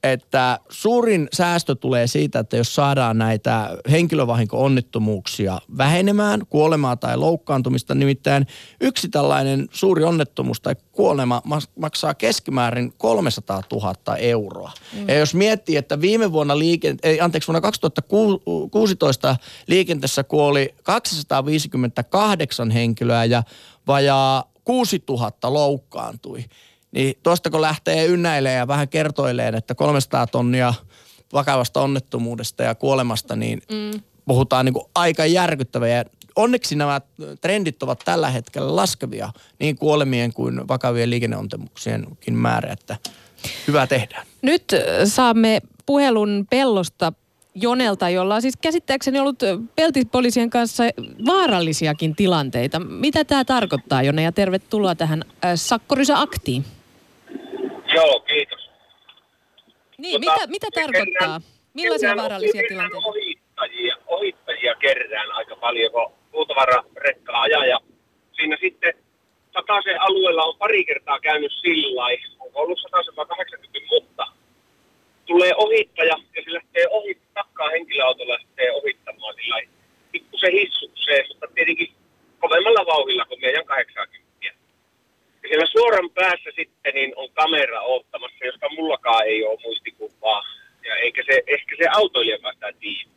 että suurin säästö tulee siitä, että jos saadaan näitä henkilövahinko-onnettomuuksia vähenemään, kuolemaa tai loukkaantumista, nimittäin yksi tällainen suuri onnettomuus tai kuolema maksaa keskimäärin 300 000 euroa. Mm. Ja jos miettii, että viime vuonna liikente- ei, anteeksi, vuonna 2016 liikenteessä kuoli 258 henkilöä ja vajaa 6000 loukkaantui, niin tuosta kun lähtee ynnäilee ja vähän kertoileen, että 300 tonnia vakavasta onnettomuudesta ja kuolemasta, niin mm. puhutaan niin kuin aika järkyttäviä. Onneksi nämä trendit ovat tällä hetkellä laskevia niin kuolemien kuin vakavien liikenneontemuksienkin määrä, että hyvä tehdään. Nyt saamme puhelun pellosta Jonelta, jolla on siis käsittääkseni ollut peltipoliisien kanssa vaarallisiakin tilanteita. Mitä tämä tarkoittaa, Jone, ja tervetuloa tähän Sakkorysä Aktiin. Joo, kiitos. Niin, tota, mitä, mitä tarkoittaa? Kerran, Millaisia kerran vaarallisia tilanteita? Ohittajia, ohittajia kerään aika paljon, kun puutavararekkaa ajaa. Ja siinä sitten Sataisen alueella on pari kertaa käynyt sillä onko ollut 180, mutta tulee ohittaja ja se lähtee ohi, takkaa henkilöautolla ja lähtee ohittamaan sillä pikkusen hissukseen, mutta tietenkin kovemmalla vauhilla kuin meidän 80 siellä suoran päässä sitten niin on kamera ottamassa, josta mullakaan ei ole muistikuvaa. Ja eikä se, ehkä se autoilijakaan sitä tiedä.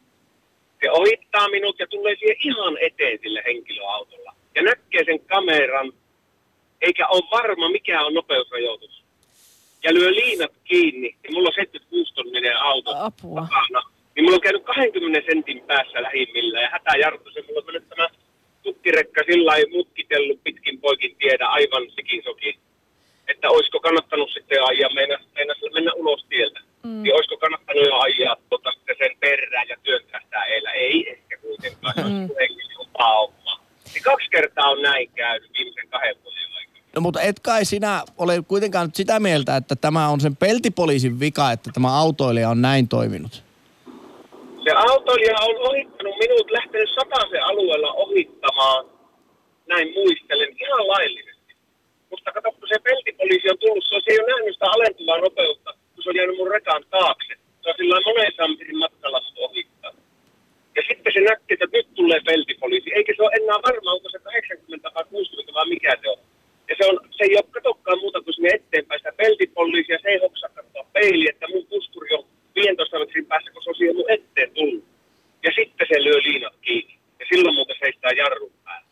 Se ohittaa minut ja tulee siihen ihan eteen sille henkilöautolla. Ja näkee sen kameran, eikä ole varma mikä on nopeusrajoitus. Ja lyö liinat kiinni, ja mulla on 76 tonninen auto Apua. takana. Niin mulla on käynyt 20 sentin päässä lähimmillä ja hätäjarrutus, ja mulla on mennyt tämä tukkirekka sillä mutkitellut pitkin poikin tiedä aivan sikin sokin. Että olisiko kannattanut sitten ajaa, mennä, mennä, mennä ulos tieltä. Mm. Niin olisiko kannattanut jo ajaa tuota, sen perään ja työntää sitä eillä. Ei ehkä kuitenkaan, mm. jos homma. Niin kaksi kertaa on näin käynyt viimeisen kahden vuoden aikana. No mutta et kai sinä ole kuitenkaan sitä mieltä, että tämä on sen peltipoliisin vika, että tämä autoilija on näin toiminut? Se autoilija on ohittanut minut, lähtenyt sataisen alueella ohittamaan, näin muistelen, ihan laillisesti. Mutta kato, kun se peltipoliisi on tullut, se, ei ole nähnyt sitä alentuvaa nopeutta, kun se on jäänyt mun rekan taakse. Se on sillä monen sampirin matkalla ohittaa. Ja sitten se näkee, että nyt tulee peltipoliisi. Eikä se ole enää varma, onko se 80 vai 60 vai mikä se on. Ja se, on, se ei ole katokkaan muuta kuin sinne eteenpäin sitä peltipoliisia. Se ei hoksaa katsoa peili, että mun puskuri on 15 metrin päässä, kun se on siihen mun eteen tullut. Ja sitten se lyö liinat kiinni. Ja silloin muuten seistää jarru päällä.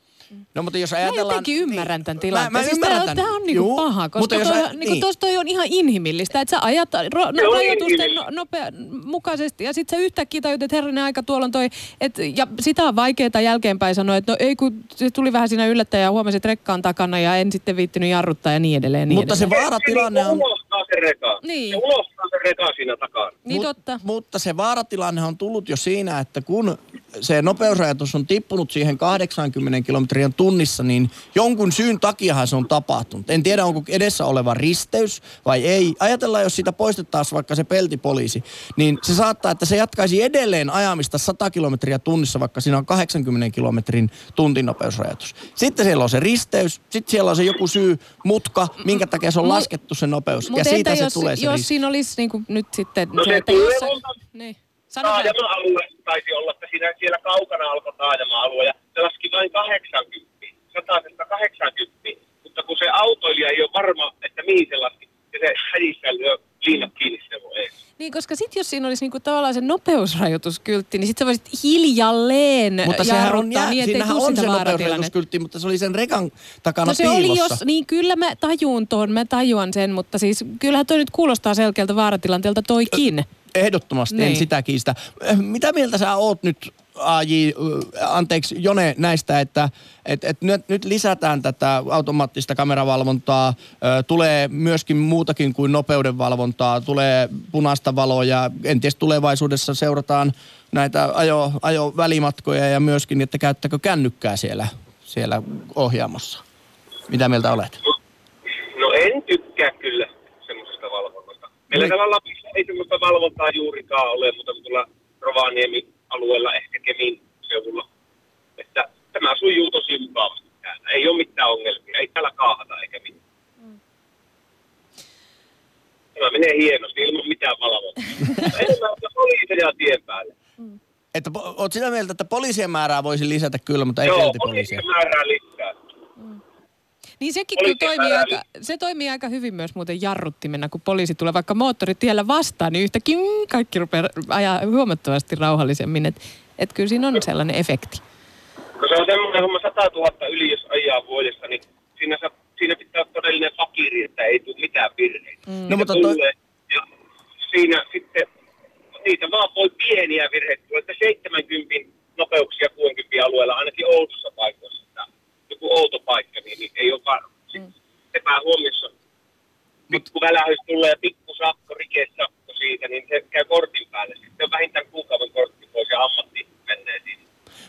No mutta jos ajatellaan... Mä jotenkin ymmärrän tämän tilanteen. Mä, mä siis ymmärrän tämän. Tämä on niinku Juu, paha, koska mutta jos toi, ä- niinku niin. tos toi on ihan inhimillistä, että sä ajat ro, no, on rajoitusten no, nopea, mukaisesti ja sitten sä yhtäkkiä tajut, että herranen aika tuolla on toi, et, ja sitä on vaikeaa jälkeenpäin sanoa, että no ei kun se tuli vähän siinä yllättäen ja huomasin, että rekka on takana ja en sitten viittinyt jarruttaa ja niin edelleen. Niin Mutta se edelleen. vaaratilanne on... Se se reka. Niin. Se unohtaa se reka siinä takana. Niin Mut- totta. Mutta se vaaratilanne on tullut jo siinä, että kun se nopeusrajoitus on tippunut siihen 80 kilometriä tunnissa, niin jonkun syyn takiahan se on tapahtunut. En tiedä, onko edessä oleva risteys vai ei. Ajatellaan, jos siitä poistettaisiin vaikka se peltipoliisi, niin se saattaa, että se jatkaisi edelleen ajamista 100 kilometriä tunnissa, vaikka siinä on 80 kilometrin tuntinopeusrajoitus. Sitten siellä on se risteys, sitten siellä on se joku syy, mutka, minkä takia se on Mut- laskettu se nopeus. ja Mutta siitä entä se jos, tulee se jos risteys. siinä olisi niinku nyt sitten No se, se että tulee jos... sä- monta- Niin. Sano. Taajama-alue taisi olla, että siinä, siellä kaukana alkoi taajama-alue ja se laski vain 80, sataisesta 80, mutta kun se autoilija ei ole varma, että mihin se laski, ja se häjissä lyö liinat kiinni se voi ees. Niin, koska sitten jos siinä olisi niinku tavallaan se nopeusrajoituskyltti, niin sitten sä voisit hiljalleen Mutta sehän on, jää, niin, ettei siinähän on se nopeusrajoituskyltti, mutta se oli sen rekan takana No se piilossa. oli jos, niin kyllä mä tajuun ton, mä tajuan sen, mutta siis kyllähän toi nyt kuulostaa selkeältä vaaratilanteelta toikin ehdottomasti niin. en sitä kiistä. Eh, mitä mieltä sä oot nyt AJ, eh, anteeksi Jone näistä, että et, et nyt, nyt lisätään tätä automaattista kameravalvontaa, ö, tulee myöskin muutakin kuin nopeudenvalvontaa, tulee punaista valoa ja enties tulevaisuudessa seurataan näitä ajo, ajo välimatkoja ja myöskin, että käyttäkö kännykkää siellä, siellä ohjaamossa. Mitä mieltä olet? No en tykkää kyllä semmoisesta valvonnasta. Meillä niin. tavallaan ei sellaista valvontaa juurikaan ole, mutta tuolla Rovaniemi-alueella, ehkä Kemin seudulla. Että tämä sujuu tosi mukavasti täällä. Ei ole mitään ongelmia, ei täällä kaahata eikä mitään. Tämä menee hienosti ilman mitään valvontaa. Enemmän on poliiseja tien päälle. Että po- oot sitä mieltä, että poliisien määrää voisi lisätä kyllä, mutta ei Joo, poliisien määrää lisää. Niin sekin kyllä toimii aika, se toimii aika hyvin myös muuten jarruttimena, kun poliisi tulee vaikka moottoritiellä vastaan, niin yhtäkkiä mm, kaikki rupeaa ajaa huomattavasti rauhallisemmin. Että et kyllä siinä on sellainen efekti. Kun se on semmoinen homma 100 000 yli, jos ajaa vuodessa, niin siinä, sa- siinä pitää olla todellinen fakiri, että ei tule mitään virheitä. No, mutta toi- tulee, ja siinä sitten niitä vaan voi pieniä virheitä tulla, että 70 nopeuksia 60 alueella, ainakin Oulussa paikoissa. Joku outo paikka, niin, niin ei ole varma. Mm. Huomiossa. Pikku välähys tulee ja pikku sakko, rikesakko siitä, niin se käy kortin päälle. Sitten on vähintään kuukauden kortti pois ja ammatti menee siinä.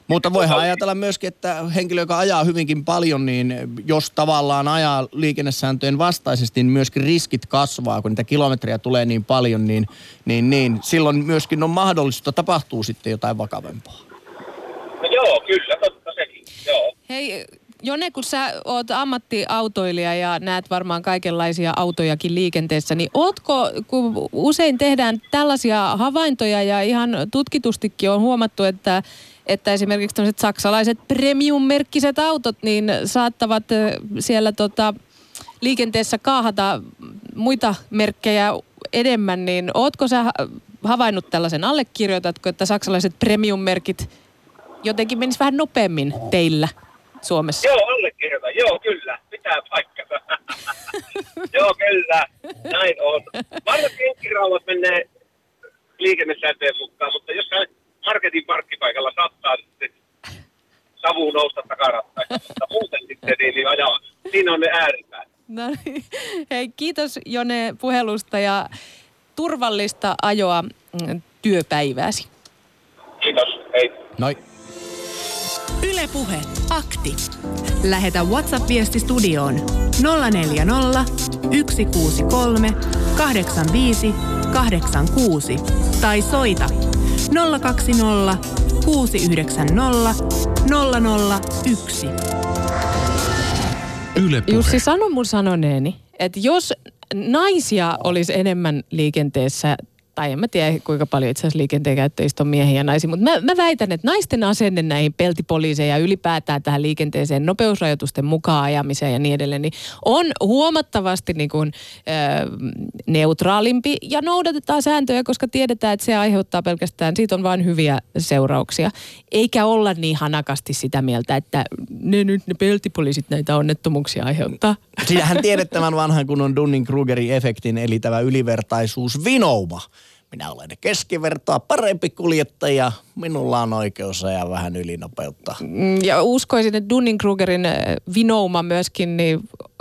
Mutta voihan ajatella myöskin, että henkilö, joka ajaa hyvinkin paljon, niin jos tavallaan ajaa liikennesääntöjen vastaisesti, niin myöskin riskit kasvaa, kun niitä kilometrejä tulee niin paljon, niin, niin, niin silloin myöskin on mahdollista, tapahtuu sitten jotain vakavempaa. No joo, kyllä, totta sekin. Joo. Hei, Jone, kun sä oot ammattiautoilija ja näet varmaan kaikenlaisia autojakin liikenteessä, niin ootko, kun usein tehdään tällaisia havaintoja ja ihan tutkitustikin on huomattu, että, että esimerkiksi tämmöiset saksalaiset premium-merkkiset autot, niin saattavat siellä tota, liikenteessä kaahata muita merkkejä enemmän, niin ootko sä havainnut tällaisen, allekirjoitatko, että saksalaiset premium-merkit jotenkin menis vähän nopeammin teillä Suomessa? Joo, allekirjoitan. Joo, kyllä. Pitää paikkansa. Joo, kyllä. Näin on. Vanhat kenkkirauhat menee liikennesääntöjen mukaan, mutta jos marketin parkkipaikalla saattaa sitten savu nousta takarattaista, mutta muuten sitten niin, niin ajaa. Siinä on ne ääripäät. No niin. Hei, kiitos Jone puhelusta ja turvallista ajoa mm, työpäivääsi. Kiitos. Hei. Noi. Ylepuhe akti. Lähetä WhatsApp-viesti studioon 040 163 85 86 tai soita 020 690 001. Yle Puhe. Jussi, sano mun sanoneeni, että jos naisia olisi enemmän liikenteessä, tai en mä tiedä kuinka paljon itse asiassa liikenteen käyttäjistä on miehiä ja naisia, mutta mä, mä väitän, että naisten asenne näihin peltipoliiseihin ja ylipäätään tähän liikenteeseen nopeusrajoitusten mukaan ajamiseen ja niin edelleen, niin on huomattavasti niin kuin, ö, neutraalimpi ja noudatetaan sääntöjä, koska tiedetään, että se aiheuttaa pelkästään, siitä on vain hyviä seurauksia. Eikä olla niin hanakasti sitä mieltä, että ne nyt ne peltipoliisit näitä onnettomuuksia aiheuttaa. Siinähän tiedät tämän vanhan kunnon Dunning-Krugerin efektin, eli tämä ylivertaisuus vinouma. Minä olen keskivertoa parempi kuljettaja, minulla on oikeus ajaa vähän ylinopeutta. Mm, Ja uskoisin, että Dunning-Krugerin äh, vinouma myöskin niin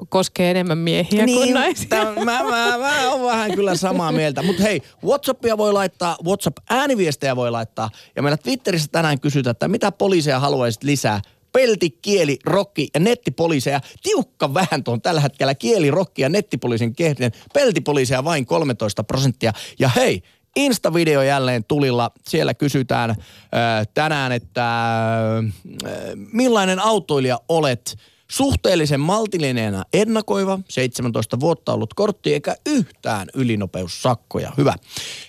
koskee enemmän miehiä kuin naisia. Tämä, mä, mä, mä oon vähän kyllä samaa mieltä. Mutta hei, Whatsappia voi laittaa, Whatsapp-ääniviestejä voi laittaa. Ja meillä Twitterissä tänään kysytään, että mitä poliiseja haluaisit lisää? Pelti, kieli, rokki ja nettipoliiseja. Tiukka vähän tuon tällä hetkellä kieli, rokki ja nettipoliisin kehden. Peltipoliiseja vain 13 prosenttia. Ja hei, Insta-video jälleen tulilla. Siellä kysytään tänään, että millainen autoilija olet? Suhteellisen maltillinen ja ennakoiva, 17 vuotta ollut kortti eikä yhtään ylinopeussakkoja. Hyvä.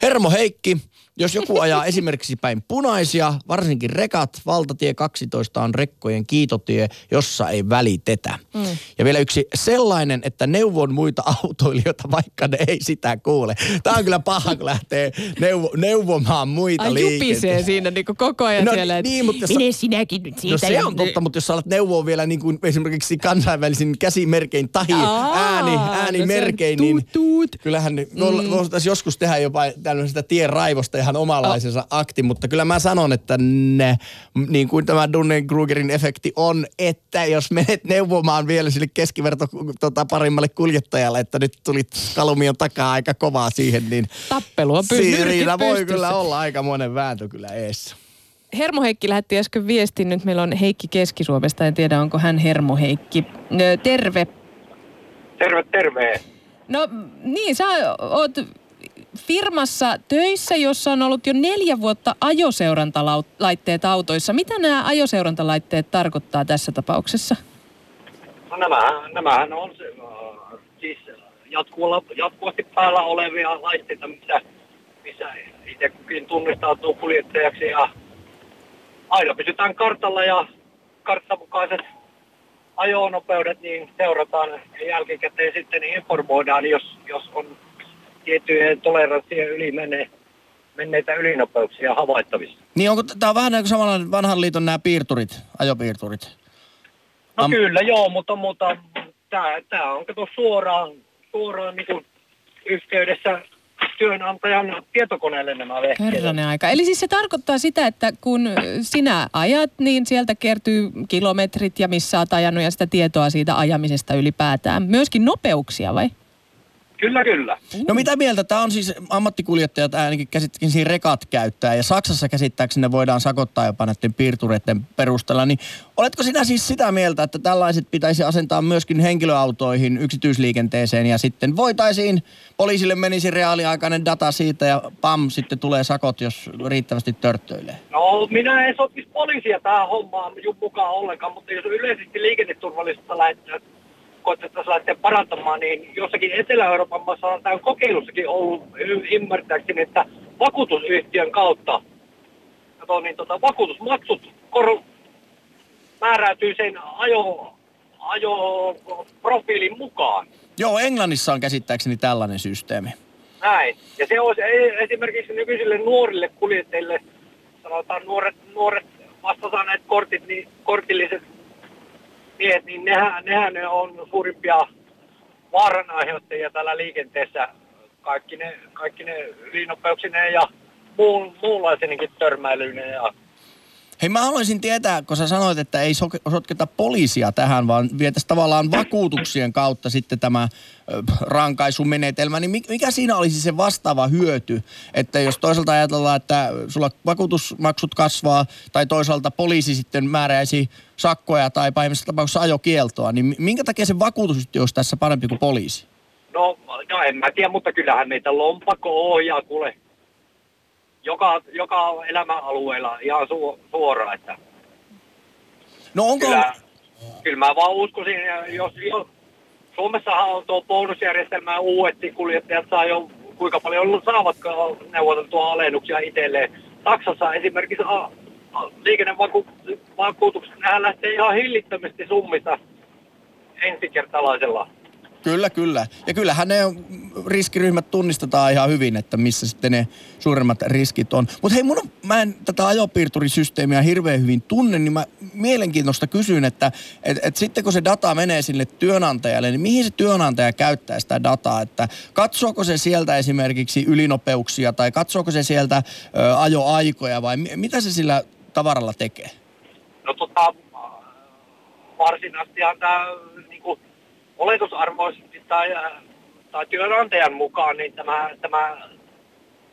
Hermo Heikki, jos joku ajaa esimerkiksi päin punaisia, varsinkin rekat, valtatie 12 on rekkojen kiitotie, jossa ei välitetä. Mm. Ja vielä yksi sellainen, että neuvon muita autoilijoita, vaikka ne ei sitä kuule. Tämä on kyllä paha, kun lähtee neuvo, neuvomaan muita Ai jupisee siinä niin koko ajan No siellä. niin, mutta jos- Mene sinäkin nyt siitä. No se on totta, mutta jos sä alat neuvoa vielä niin kuin esimerkiksi kansainvälisin käsimerkein tahi ääni, no äänimerkein, on niin tuut, tuut. kyllähän ne- mm. voitaisiin joskus tehdä jopa tällaisesta tien raivosta ihan omalaisensa akti, mutta kyllä mä sanon, että ne, niin kuin tämä Dunning-Krugerin efekti on, että jos menet neuvomaan vielä sille keskiverto tota, parimmalle kuljettajalle, että nyt tulit kalumion takaa aika kovaa siihen, niin Tappelu on py- nyrkit siinä voi pystyssä. kyllä olla aika monen vääntö kyllä eessä. Hermo Heikki lähetti äsken viestin. Nyt meillä on Heikki Keski-Suomesta. En tiedä, onko hän Hermo Heikki. Terve. Terve, terve. No niin, sä oot firmassa töissä, jossa on ollut jo neljä vuotta ajoseurantalaitteet autoissa. Mitä nämä ajoseurantalaitteet tarkoittaa tässä tapauksessa? No nämähän, nämähän on se, uh, siis jatkuvasti päällä olevia laitteita, missä, missä itse kukin tunnistautuu kuljettajaksi ja aina pysytään kartalla ja karttamukaiset ajonopeudet niin seurataan ja jälkikäteen sitten informoidaan, jos, jos on tiettyjen toleranssien yli menee, menneitä ylinopeuksia havaittavissa. Niin onko tämä on vähän niin kuin samalla vanhan liiton nämä piirturit, ajopiirturit? No Am- kyllä joo, mutta, mutta tämä on kato suoraan, suoraan niin kuin yhteydessä työnantajan tietokoneelle nämä vehkeet. Herranen aika. Eli siis se tarkoittaa sitä, että kun sinä ajat, niin sieltä kertyy kilometrit ja missä olet ajanut ja sitä tietoa siitä ajamisesta ylipäätään. Myöskin nopeuksia vai? Kyllä, kyllä. No mitä mieltä? Tämä on siis ammattikuljettajat ainakin käsittääkseni rekat käyttää ja Saksassa käsittääkseni ne voidaan sakottaa jopa näiden piirtureiden perusteella. Niin oletko sinä siis sitä mieltä, että tällaiset pitäisi asentaa myöskin henkilöautoihin yksityisliikenteeseen ja sitten voitaisiin, poliisille menisi reaaliaikainen data siitä ja pam, sitten tulee sakot, jos riittävästi törttöilee? No minä en sopisi poliisia tähän hommaan mukaan ollenkaan, mutta jos yleisesti liikenneturvallisuutta lähdetään koetettaisiin lähteä parantamaan, niin jossakin Etelä-Euroopan maassa on tämä kokeilussakin ollut ymmärtääkseni, että vakuutusyhtiön kautta kato, niin tota, vakuutusmaksut kor- määräytyy sen ajo, ajoprofiilin mukaan. Joo, Englannissa on käsittääkseni tällainen systeemi. Näin. Ja se olisi e- esimerkiksi nykyisille nuorille kuljettajille, sanotaan nuoret, nuoret vasta saaneet kortit, niin kortilliset miehet, niin nehän, nehän ne on suurimpia vaaranaiheuttajia täällä liikenteessä. Kaikki ne, kaikki ne ja muun, muunlaisenkin törmäilyinen ja Hei mä haluaisin tietää, kun sä sanoit, että ei sotketa poliisia tähän, vaan vietäisiin tavallaan vakuutuksien kautta sitten tämä rankaisumenetelmä, niin mi- mikä siinä olisi se vastaava hyöty? Että jos toisaalta ajatellaan, että sulla vakuutusmaksut kasvaa, tai toisaalta poliisi sitten määräisi sakkoja tai pahimmassa tapauksessa ajokieltoa, niin mi- minkä takia se vakuutusyhtiö olisi tässä parempi kuin poliisi? No, no en mä tiedä, mutta kyllähän meitä lompakko ohjaa kuule joka, joka elämäalueella ihan su, suoraan, että No onko... kyllä, kyllä mä vaan uskoisin, jos, jos Suomessahan on tuo bonusjärjestelmä uuetti, kuljettajat saa jo kuinka paljon saavatko neuvoteltua alennuksia itselleen. Saksassa esimerkiksi a, a, liikennevakuutukset, lähtee ihan hillittömästi summista ensikertalaisella. Kyllä, kyllä. Ja kyllähän ne riskiryhmät tunnistetaan ihan hyvin, että missä sitten ne suuremmat riskit on. Mutta hei, mun on, mä en tätä ajopiirturisysteemiä hirveän hyvin tunne, niin mä mielenkiintoista kysyn, että et, et sitten kun se data menee sille työnantajalle, niin mihin se työnantaja käyttää sitä dataa? Että katsooko se sieltä esimerkiksi ylinopeuksia tai katsooko se sieltä ö, ajoaikoja vai mi- mitä se sillä tavaralla tekee? No tota, varsinaisestihan tämä oletusarvoisesti tai, tai työnantajan mukaan, niin tämä, tämä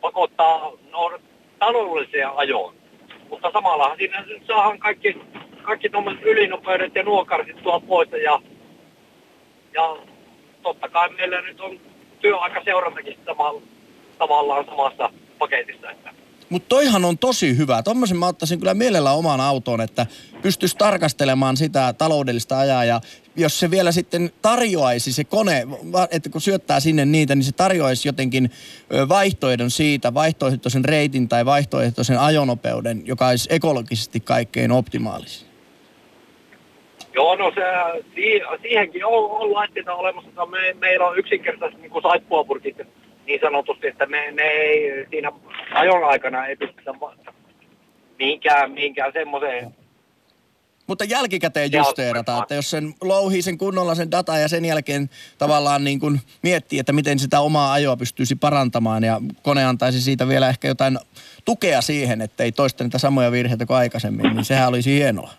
pakottaa no, taloudellisia ajoon. Mutta samalla siinä saadaan kaikki, kaikki tuommoiset ylinopeudet ja nuo karsittua pois. Ja, ja totta kai meillä nyt on työaikaseurantakin tavallaan samassa paketissa. Että Mutta toihan on tosi hyvä. Tuommoisen mä ottaisin kyllä mielellä omaan autoon, että pystyisi tarkastelemaan sitä taloudellista ajaa ja jos se vielä sitten tarjoaisi se kone, että kun syöttää sinne niitä, niin se tarjoaisi jotenkin vaihtoehdon siitä, vaihtoehtoisen reitin tai vaihtoehtoisen ajonopeuden, joka olisi ekologisesti kaikkein optimaalisin. Joo, no se, si- siihenkin on, on laitteita olemassa, me, meillä on yksinkertaisesti niin kuin saippuapurkit niin sanotusti, että me, me ei siinä ajon aikana ei pystytä mihinkään, mihinkään semmoiseen. Mutta jälkikäteen justeerata, että jos sen louhii sen kunnolla sen data ja sen jälkeen tavallaan niin kuin miettii, että miten sitä omaa ajoa pystyisi parantamaan ja kone antaisi siitä vielä ehkä jotain tukea siihen, että ei toista niitä samoja virheitä kuin aikaisemmin, niin sehän olisi hienoa.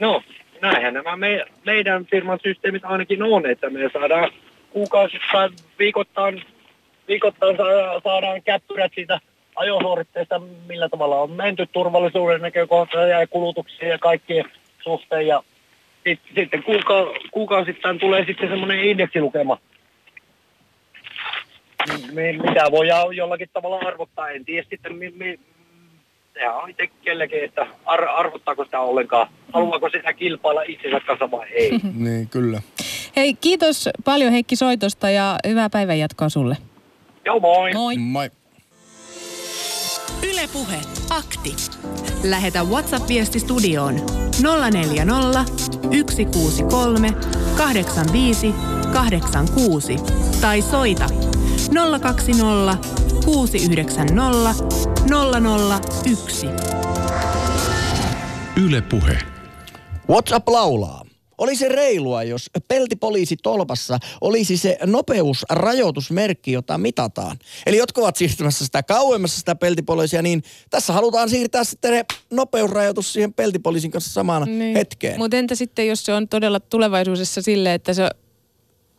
No, näinhän nämä me, meidän firman systeemit ainakin on, että me saadaan kuukausittain, viikoittain, viikoittain saadaan, saadaan käppyrät siitä ajosuoritteesta, millä tavalla on menty turvallisuuden näkökohtaa ja kulutuksia ja kaikkien suhteen. Ja sit, sitten kuuka, kuukausittain tulee sitten semmoinen indeksilukema. mi, mitä voi jollakin tavalla arvottaa. En tiedä sitten, mi, mi, sehän on itse kellekin, että ar, arvottaako sitä ollenkaan. Haluaako sitä kilpailla itsensä kanssa vai ei. niin, kyllä. Hei, kiitos paljon Heikki soitosta ja hyvää päivänjatkoa sulle. Joo, moi. Moi. Moi. Ylepuhe akti. Lähetä WhatsApp-viesti studioon 040 163 85 86 tai soita 020 690 001. Yle Puhe. WhatsApp laulaa. Olisi reilua, jos peltipoliisi tolpassa olisi se nopeusrajoitusmerkki, jota mitataan. Eli jotka ovat siirtymässä sitä kauemmassa sitä peltipoliisia, niin tässä halutaan siirtää sitten ne nopeusrajoitus siihen peltipoliisin kanssa samaan niin. hetkeen. Mutta entä sitten, jos se on todella tulevaisuudessa sille, että se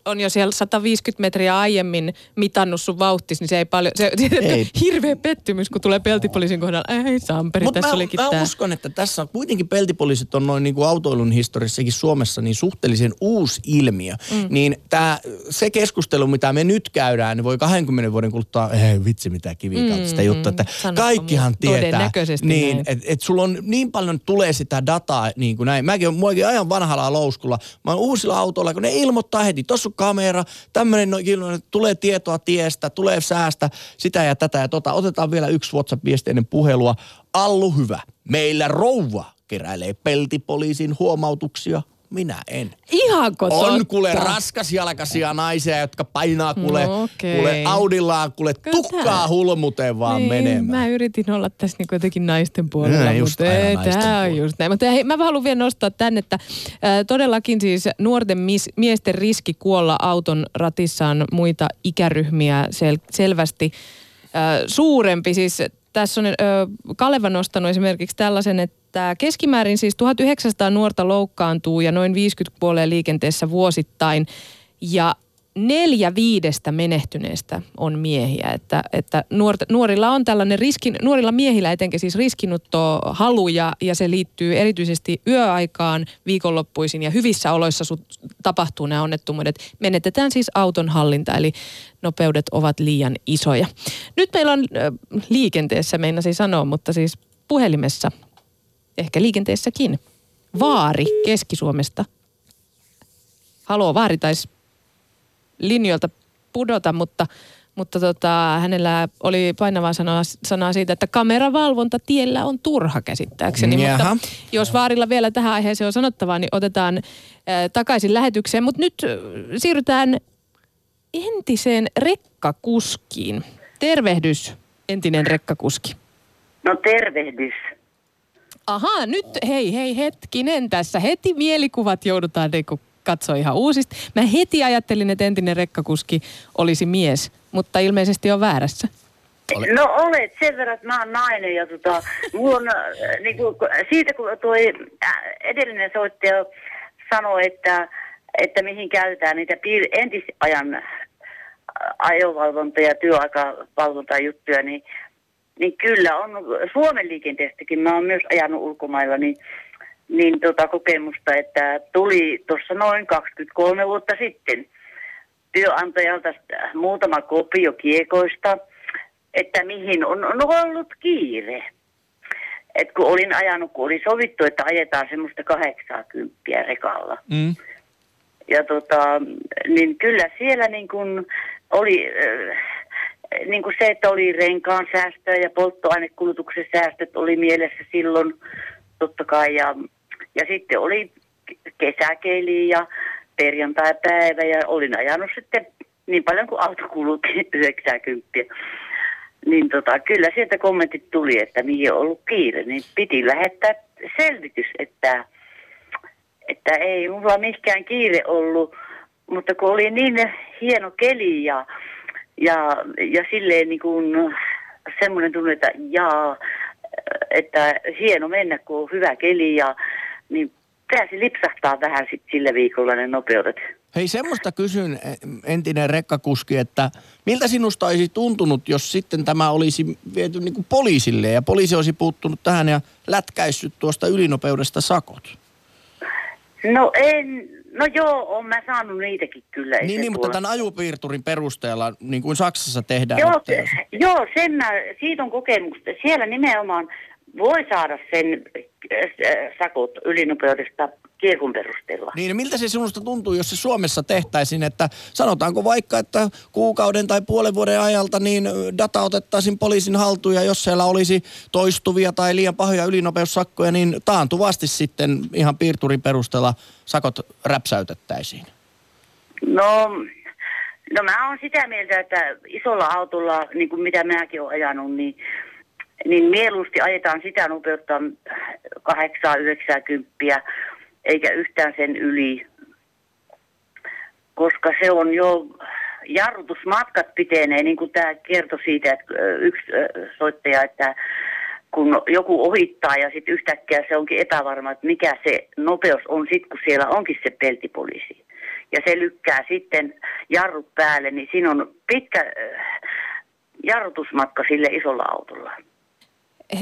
on jo siellä 150 metriä aiemmin mitannut sun vauhtis, niin se ei paljon, se, ei. hirveä pettymys, kun tulee peltipoliisin kohdalla. Ei Samperi, Mut tässä mä, olikin mä tää. uskon, että tässä on kuitenkin peltipoliisit on noin niin kuin autoilun historiassakin Suomessa niin suhteellisen uusi ilmiö. Mm. Niin tää, se keskustelu, mitä me nyt käydään, niin voi 20 vuoden kuluttua, ei vitsi mitä kivikautista mm, juttua, että kaikkihan tietää. Niin, että et sulla on niin paljon tulee sitä dataa niin kuin näin. Mäkin, muakin ajan vanhalla louskulla. Mä oon uusilla autoilla, kun ne ilmoittaa heti, tossa on kamera, tämmöinen no, tulee tietoa tiestä, tulee säästä, sitä ja tätä ja tota. Otetaan vielä yksi WhatsApp-viesti ennen puhelua. Allu hyvä. Meillä rouva keräilee peltipoliisin huomautuksia. Minä en. Ihanko On totta? kuule raskasjalkaisia naisia, jotka painaa kuule, No okei. kuule Audillaan kuule Kyllä tukkaa tää- hulmuteen vaan niin, menemään. Mä yritin olla tässä niin jotenkin naisten puolella, Nää just mutta ei, naisten tää on puolella. just näin. Mutta hei, mä haluan vielä nostaa tänne, että äh, todellakin siis nuorten mis, miesten riski kuolla auton ratissa on muita ikäryhmiä sel, selvästi äh, suurempi. Siis tässä on äh, Kaleva nostanut esimerkiksi tällaisen, että keskimäärin siis 1900 nuorta loukkaantuu ja noin 50 kuolee liikenteessä vuosittain. Ja neljä viidestä menehtyneestä on miehiä. Että, että nuort, nuorilla on tällainen riskin, nuorilla miehillä etenkin siis riskinutto halu ja, ja se liittyy erityisesti yöaikaan, viikonloppuisin ja hyvissä oloissa su, tapahtuu nämä onnettomuudet. Menetetään siis auton hallinta, eli nopeudet ovat liian isoja. Nyt meillä on äh, liikenteessä, meinasin sanoa, mutta siis puhelimessa, ehkä liikenteessäkin, Vaari Keski-Suomesta. Haloo, Vaari taisi linjoilta pudota, mutta, mutta tota, hänellä oli painavaa sanaa, sanaa siitä, että kameravalvonta tiellä on turha käsittääkseni. Jaha. Mutta jos Vaarilla vielä tähän aiheeseen on sanottavaa, niin otetaan äh, takaisin lähetykseen. Mutta nyt äh, siirrytään entiseen rekkakuskiin. Tervehdys, entinen rekkakuski. No tervehdys. Ahaa, nyt hei, hei hetkinen tässä. Heti mielikuvat joudutaan niinku katsoa ihan uusista. Mä heti ajattelin, että entinen rekkakuski olisi mies, mutta ilmeisesti on väärässä. No olet sen verran, että mä oon nainen ja tota, mulla on, äh, niinku, siitä kun tuo edellinen soittaja sanoi, että, että mihin käytetään niitä piir- entisajan äh, ajovalvonta- ja työaikavalvontajuttuja, niin, niin kyllä on Suomen liikenteestäkin, mä oon myös ajanut ulkomailla, niin, niin tota kokemusta, että tuli tuossa noin 23 vuotta sitten työnantajalta muutama kopio kiekoista, että mihin on, on ollut kiire. Et kun olin ajanut, kun oli sovittu, että ajetaan semmoista 80 rekalla. Mm. Ja tota, niin kyllä siellä niin kuin oli äh, niin kuin se, että oli renkaan säästöä ja polttoainekulutuksen säästöt oli mielessä silloin totta kai. Ja, ja sitten oli kesäkeli ja perjantai-päivä ja olin ajanut sitten niin paljon kuin auto kulutti 90. Niin tota, kyllä sieltä kommentit tuli, että mihin on ollut kiire, niin piti lähettää selvitys, että, että ei mulla mikään kiire ollut, mutta kun oli niin hieno keli ja, ja, ja silleen niin kuin semmoinen tunne, että jaa, että hieno mennä, kun on hyvä keli ja niin pääsi lipsahtaa vähän sit sillä viikolla ne nopeudet. Hei, semmoista kysyn eh, entinen rekkakuski, että miltä sinusta olisi tuntunut, jos sitten tämä olisi viety niin kuin poliisille ja poliisi olisi puuttunut tähän ja lätkäissyt tuosta ylinopeudesta sakot? No en, no joo, on mä saanut niitäkin kyllä. Niin, niin mutta tämän ajupiirturin perusteella, niin kuin Saksassa tehdään. Joo, joo sen mä, siitä on kokemusta. Siellä nimenomaan voi saada sen äh, sakot ylinopeudesta kiekun perusteella. Niin, miltä se sinusta tuntuu, jos se Suomessa tehtäisiin, että sanotaanko vaikka, että kuukauden tai puolen vuoden ajalta niin data otettaisiin poliisin haltuun ja jos siellä olisi toistuvia tai liian pahoja ylinopeussakkoja, niin taantuvasti sitten ihan piirturin perusteella sakot räpsäytettäisiin. No, no mä oon sitä mieltä, että isolla autolla, niin kuin mitä minäkin olen ajanut, niin, niin mieluusti ajetaan sitä nopeutta 8-90, eikä yhtään sen yli. Koska se on jo, jarrutusmatkat pitenee, niin kuin tämä kertoi siitä, että yksi soittaja, että kun joku ohittaa ja sitten yhtäkkiä se onkin epävarma, että mikä se nopeus on sitten, kun siellä onkin se peltipoliisi. Ja se lykkää sitten jarrut päälle, niin siinä on pitkä jarrutusmatka sille isolla autolla.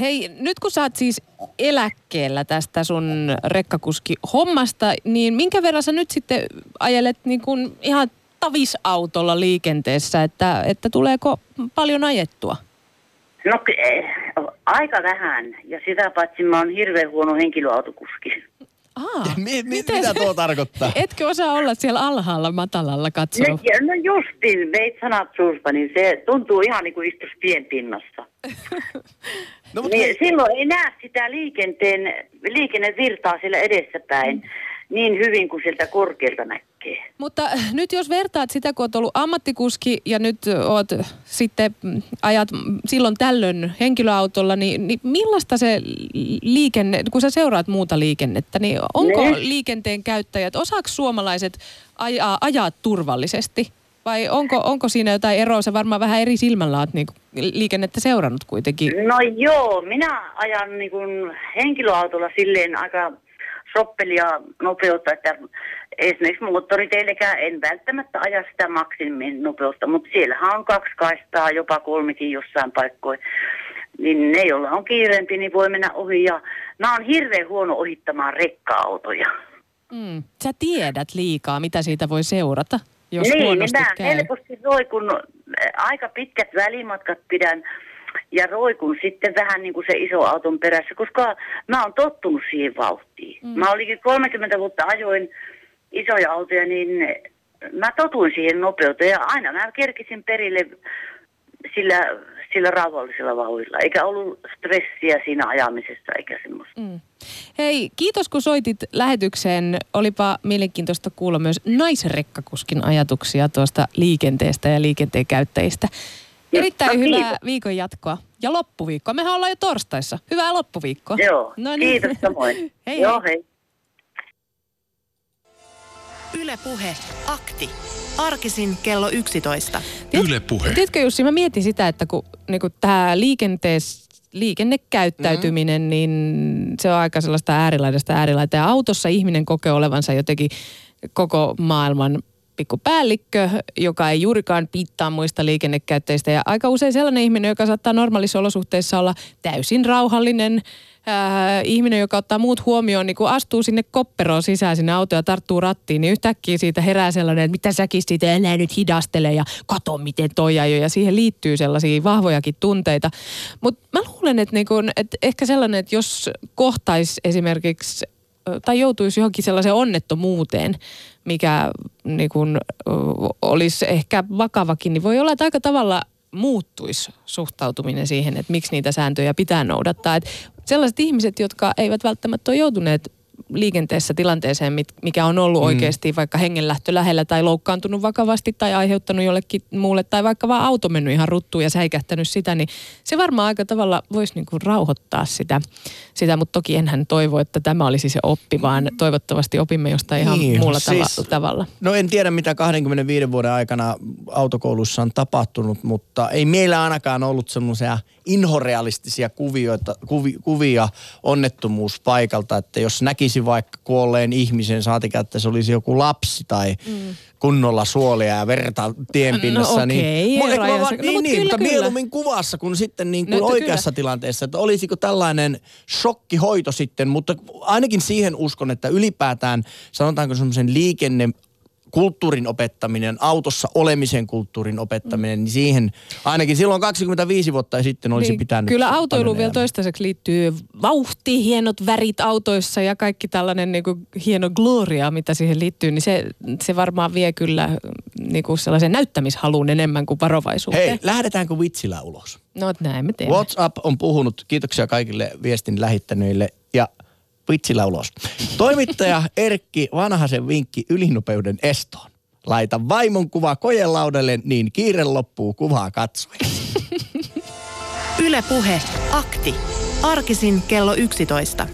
Hei, nyt kun sä oot siis eläkkeellä tästä sun rekkakuski hommasta, niin minkä verran sä nyt sitten ajelet niin kuin ihan tavisautolla liikenteessä, että, että tuleeko paljon ajettua? No eh, aika vähän, ja sitä paitsi mä oon hirveän huono henkilöautokuski. Aa, Mi- mi- mitä tuo tarkoittaa? Etkö osaa olla siellä alhaalla matalalla katsoa? No, no justiin, veit sanat suusta, niin se tuntuu ihan niin kuin istuisi tienpinnassa. No, mutta Niin, hei, silloin ei näe sitä liikenteen, liikennevirtaa siellä edessäpäin niin hyvin kuin sieltä korkealta näkee. Mutta äh, nyt jos vertaat sitä, kun oot ollut ammattikuski ja nyt oot sitten mm, ajat mm, silloin tällöin henkilöautolla, niin, niin millaista se liikenne, kun sä seuraat muuta liikennettä, niin onko Niin. liikenteen käyttäjät, osaako suomalaiset ajaa, ajaa turvallisesti? Vai onko, onko siinä jotain eroa? Sä varmaan vähän eri silmällä oot niin liikennettä seurannut kuitenkin. No joo, minä ajan niin kuin henkilöautolla silleen aika soppelia nopeutta, että esimerkiksi moottoriteillekään en välttämättä aja sitä maksimin nopeutta, mutta siellähän on kaksi kaistaa, jopa kolmekin jossain paikkoin. Niin ne, joilla on kiireempi, niin voi mennä ohi. Ja mä oon hirveän huono ohittamaan rekka-autoja. Mm. Sä tiedät liikaa, mitä siitä voi seurata, jos niin, huonosti niin mä käy. helposti roikun, äh, aika pitkät välimatkat pidän ja roikun sitten vähän niin kuin se iso auton perässä, koska mä oon tottunut siihen vauhtiin. Mm. Mä olinkin 30 vuotta ajoin isoja autoja, niin mä totuin siihen nopeuteen ja aina mä kerkisin perille sillä, sillä rauhallisella vauhdilla. Eikä ollut stressiä siinä ajamisessa eikä semmoista. Mm. Hei, kiitos kun soitit lähetykseen. Olipa mielenkiintoista kuulla myös naisrekkakuskin ajatuksia tuosta liikenteestä ja liikenteen käyttäjistä. Erittäin no, hyvää kiitos. viikon jatkoa. Ja loppuviikkoa. Mehän ollaan jo torstaissa. Hyvää loppuviikkoa. Joo, No niin. kiitos samoin. hei, Joo, hei. hei. Ylepuhe akti. Arkisin kello 11. Yle Puhe. Tiedätkö Jussi, mä mietin sitä, että kun niin tämä liikenteessä liikennekäyttäytyminen, mm. niin se on aika sellaista äärilaidasta äärilaita. Ja autossa ihminen kokee olevansa jotenkin koko maailman pikku päällikkö, joka ei juurikaan pittaa muista liikennekäyttäjistä. Ja aika usein sellainen ihminen, joka saattaa normaalissa olosuhteissa olla täysin rauhallinen, äh, ihminen, joka ottaa muut huomioon, niin kun astuu sinne kopperoon sisään sinne autoon ja tarttuu rattiin, niin yhtäkkiä siitä herää sellainen, että mitä säkin siitä enää nyt hidastele ja kato miten toi ajoi. Ja siihen liittyy sellaisia vahvojakin tunteita. Mutta mä luulen, että, niin kun, että ehkä sellainen, että jos kohtaisi esimerkiksi tai joutuisi johonkin sellaiseen onnettomuuteen, mikä niin kun, olisi ehkä vakavakin, niin voi olla, että aika tavalla muuttuisi suhtautuminen siihen, että miksi niitä sääntöjä pitää noudattaa. Et sellaiset ihmiset, jotka eivät välttämättä ole joutuneet liikenteessä tilanteeseen, mikä on ollut mm. oikeasti vaikka hengenlähtö lähellä tai loukkaantunut vakavasti tai aiheuttanut jollekin muulle tai vaikka vaan auto mennyt ihan ruttuun ja säikähtänyt sitä, niin se varmaan aika tavalla voisi niinku rauhoittaa sitä, sitä, mutta toki enhän toivo, että tämä olisi se oppi, vaan toivottavasti opimme jostain ihan Niin, muulla siis- tava- tavalla. No en tiedä, mitä 25 vuoden aikana autokoulussa on tapahtunut, mutta ei meillä ainakaan ollut semmoisia inhorealistisia kuvioita, kuvi, kuvia onnettomuuspaikalta, että jos näkisi vaikka kuolleen ihmisen, saatika, että se olisi joku lapsi tai mm. Kunnolla suolia ja verta tienpinnassa. No okei, niin, eikö mä vaan- no, niin, mut niin, kyllä, mutta kyllä. mieluummin kuvassa kuin sitten niin kuin No, oikeassa kyllä. tilanteessa, että olisiko tällainen shokkihoito sitten, mutta ainakin siihen uskon, että ylipäätään sanotaanko semmoisen liikenne kulttuurin opettaminen, autossa olemisen kulttuurin opettaminen, niin siihen ainakin silloin 25 vuotta sitten olisi Niin, pitänyt. Kyllä autoiluun paljon vielä toistaiseksi liittyy vauhti, hienot värit autoissa ja kaikki tällainen niin kuin hieno gloria, mitä siihen liittyy, niin se, se varmaan vie kyllä niin kuin sellaisen näyttämishaluun enemmän kuin varovaisuuteen. Hei, lähdetäänkö vitsillä ulos? No näin me teemme. WhatsApp on puhunut, kiitoksia kaikille viestin lähettäneille ja vitsillä ulos. Toimittaja Erkki Vanhasen vinkki ylinopeuden estoon. Laita vaimon kuva kojelaudalle, niin kiire loppuu kuvaa katsoen. Yle Puhe. Akti. Arkisin kello 11.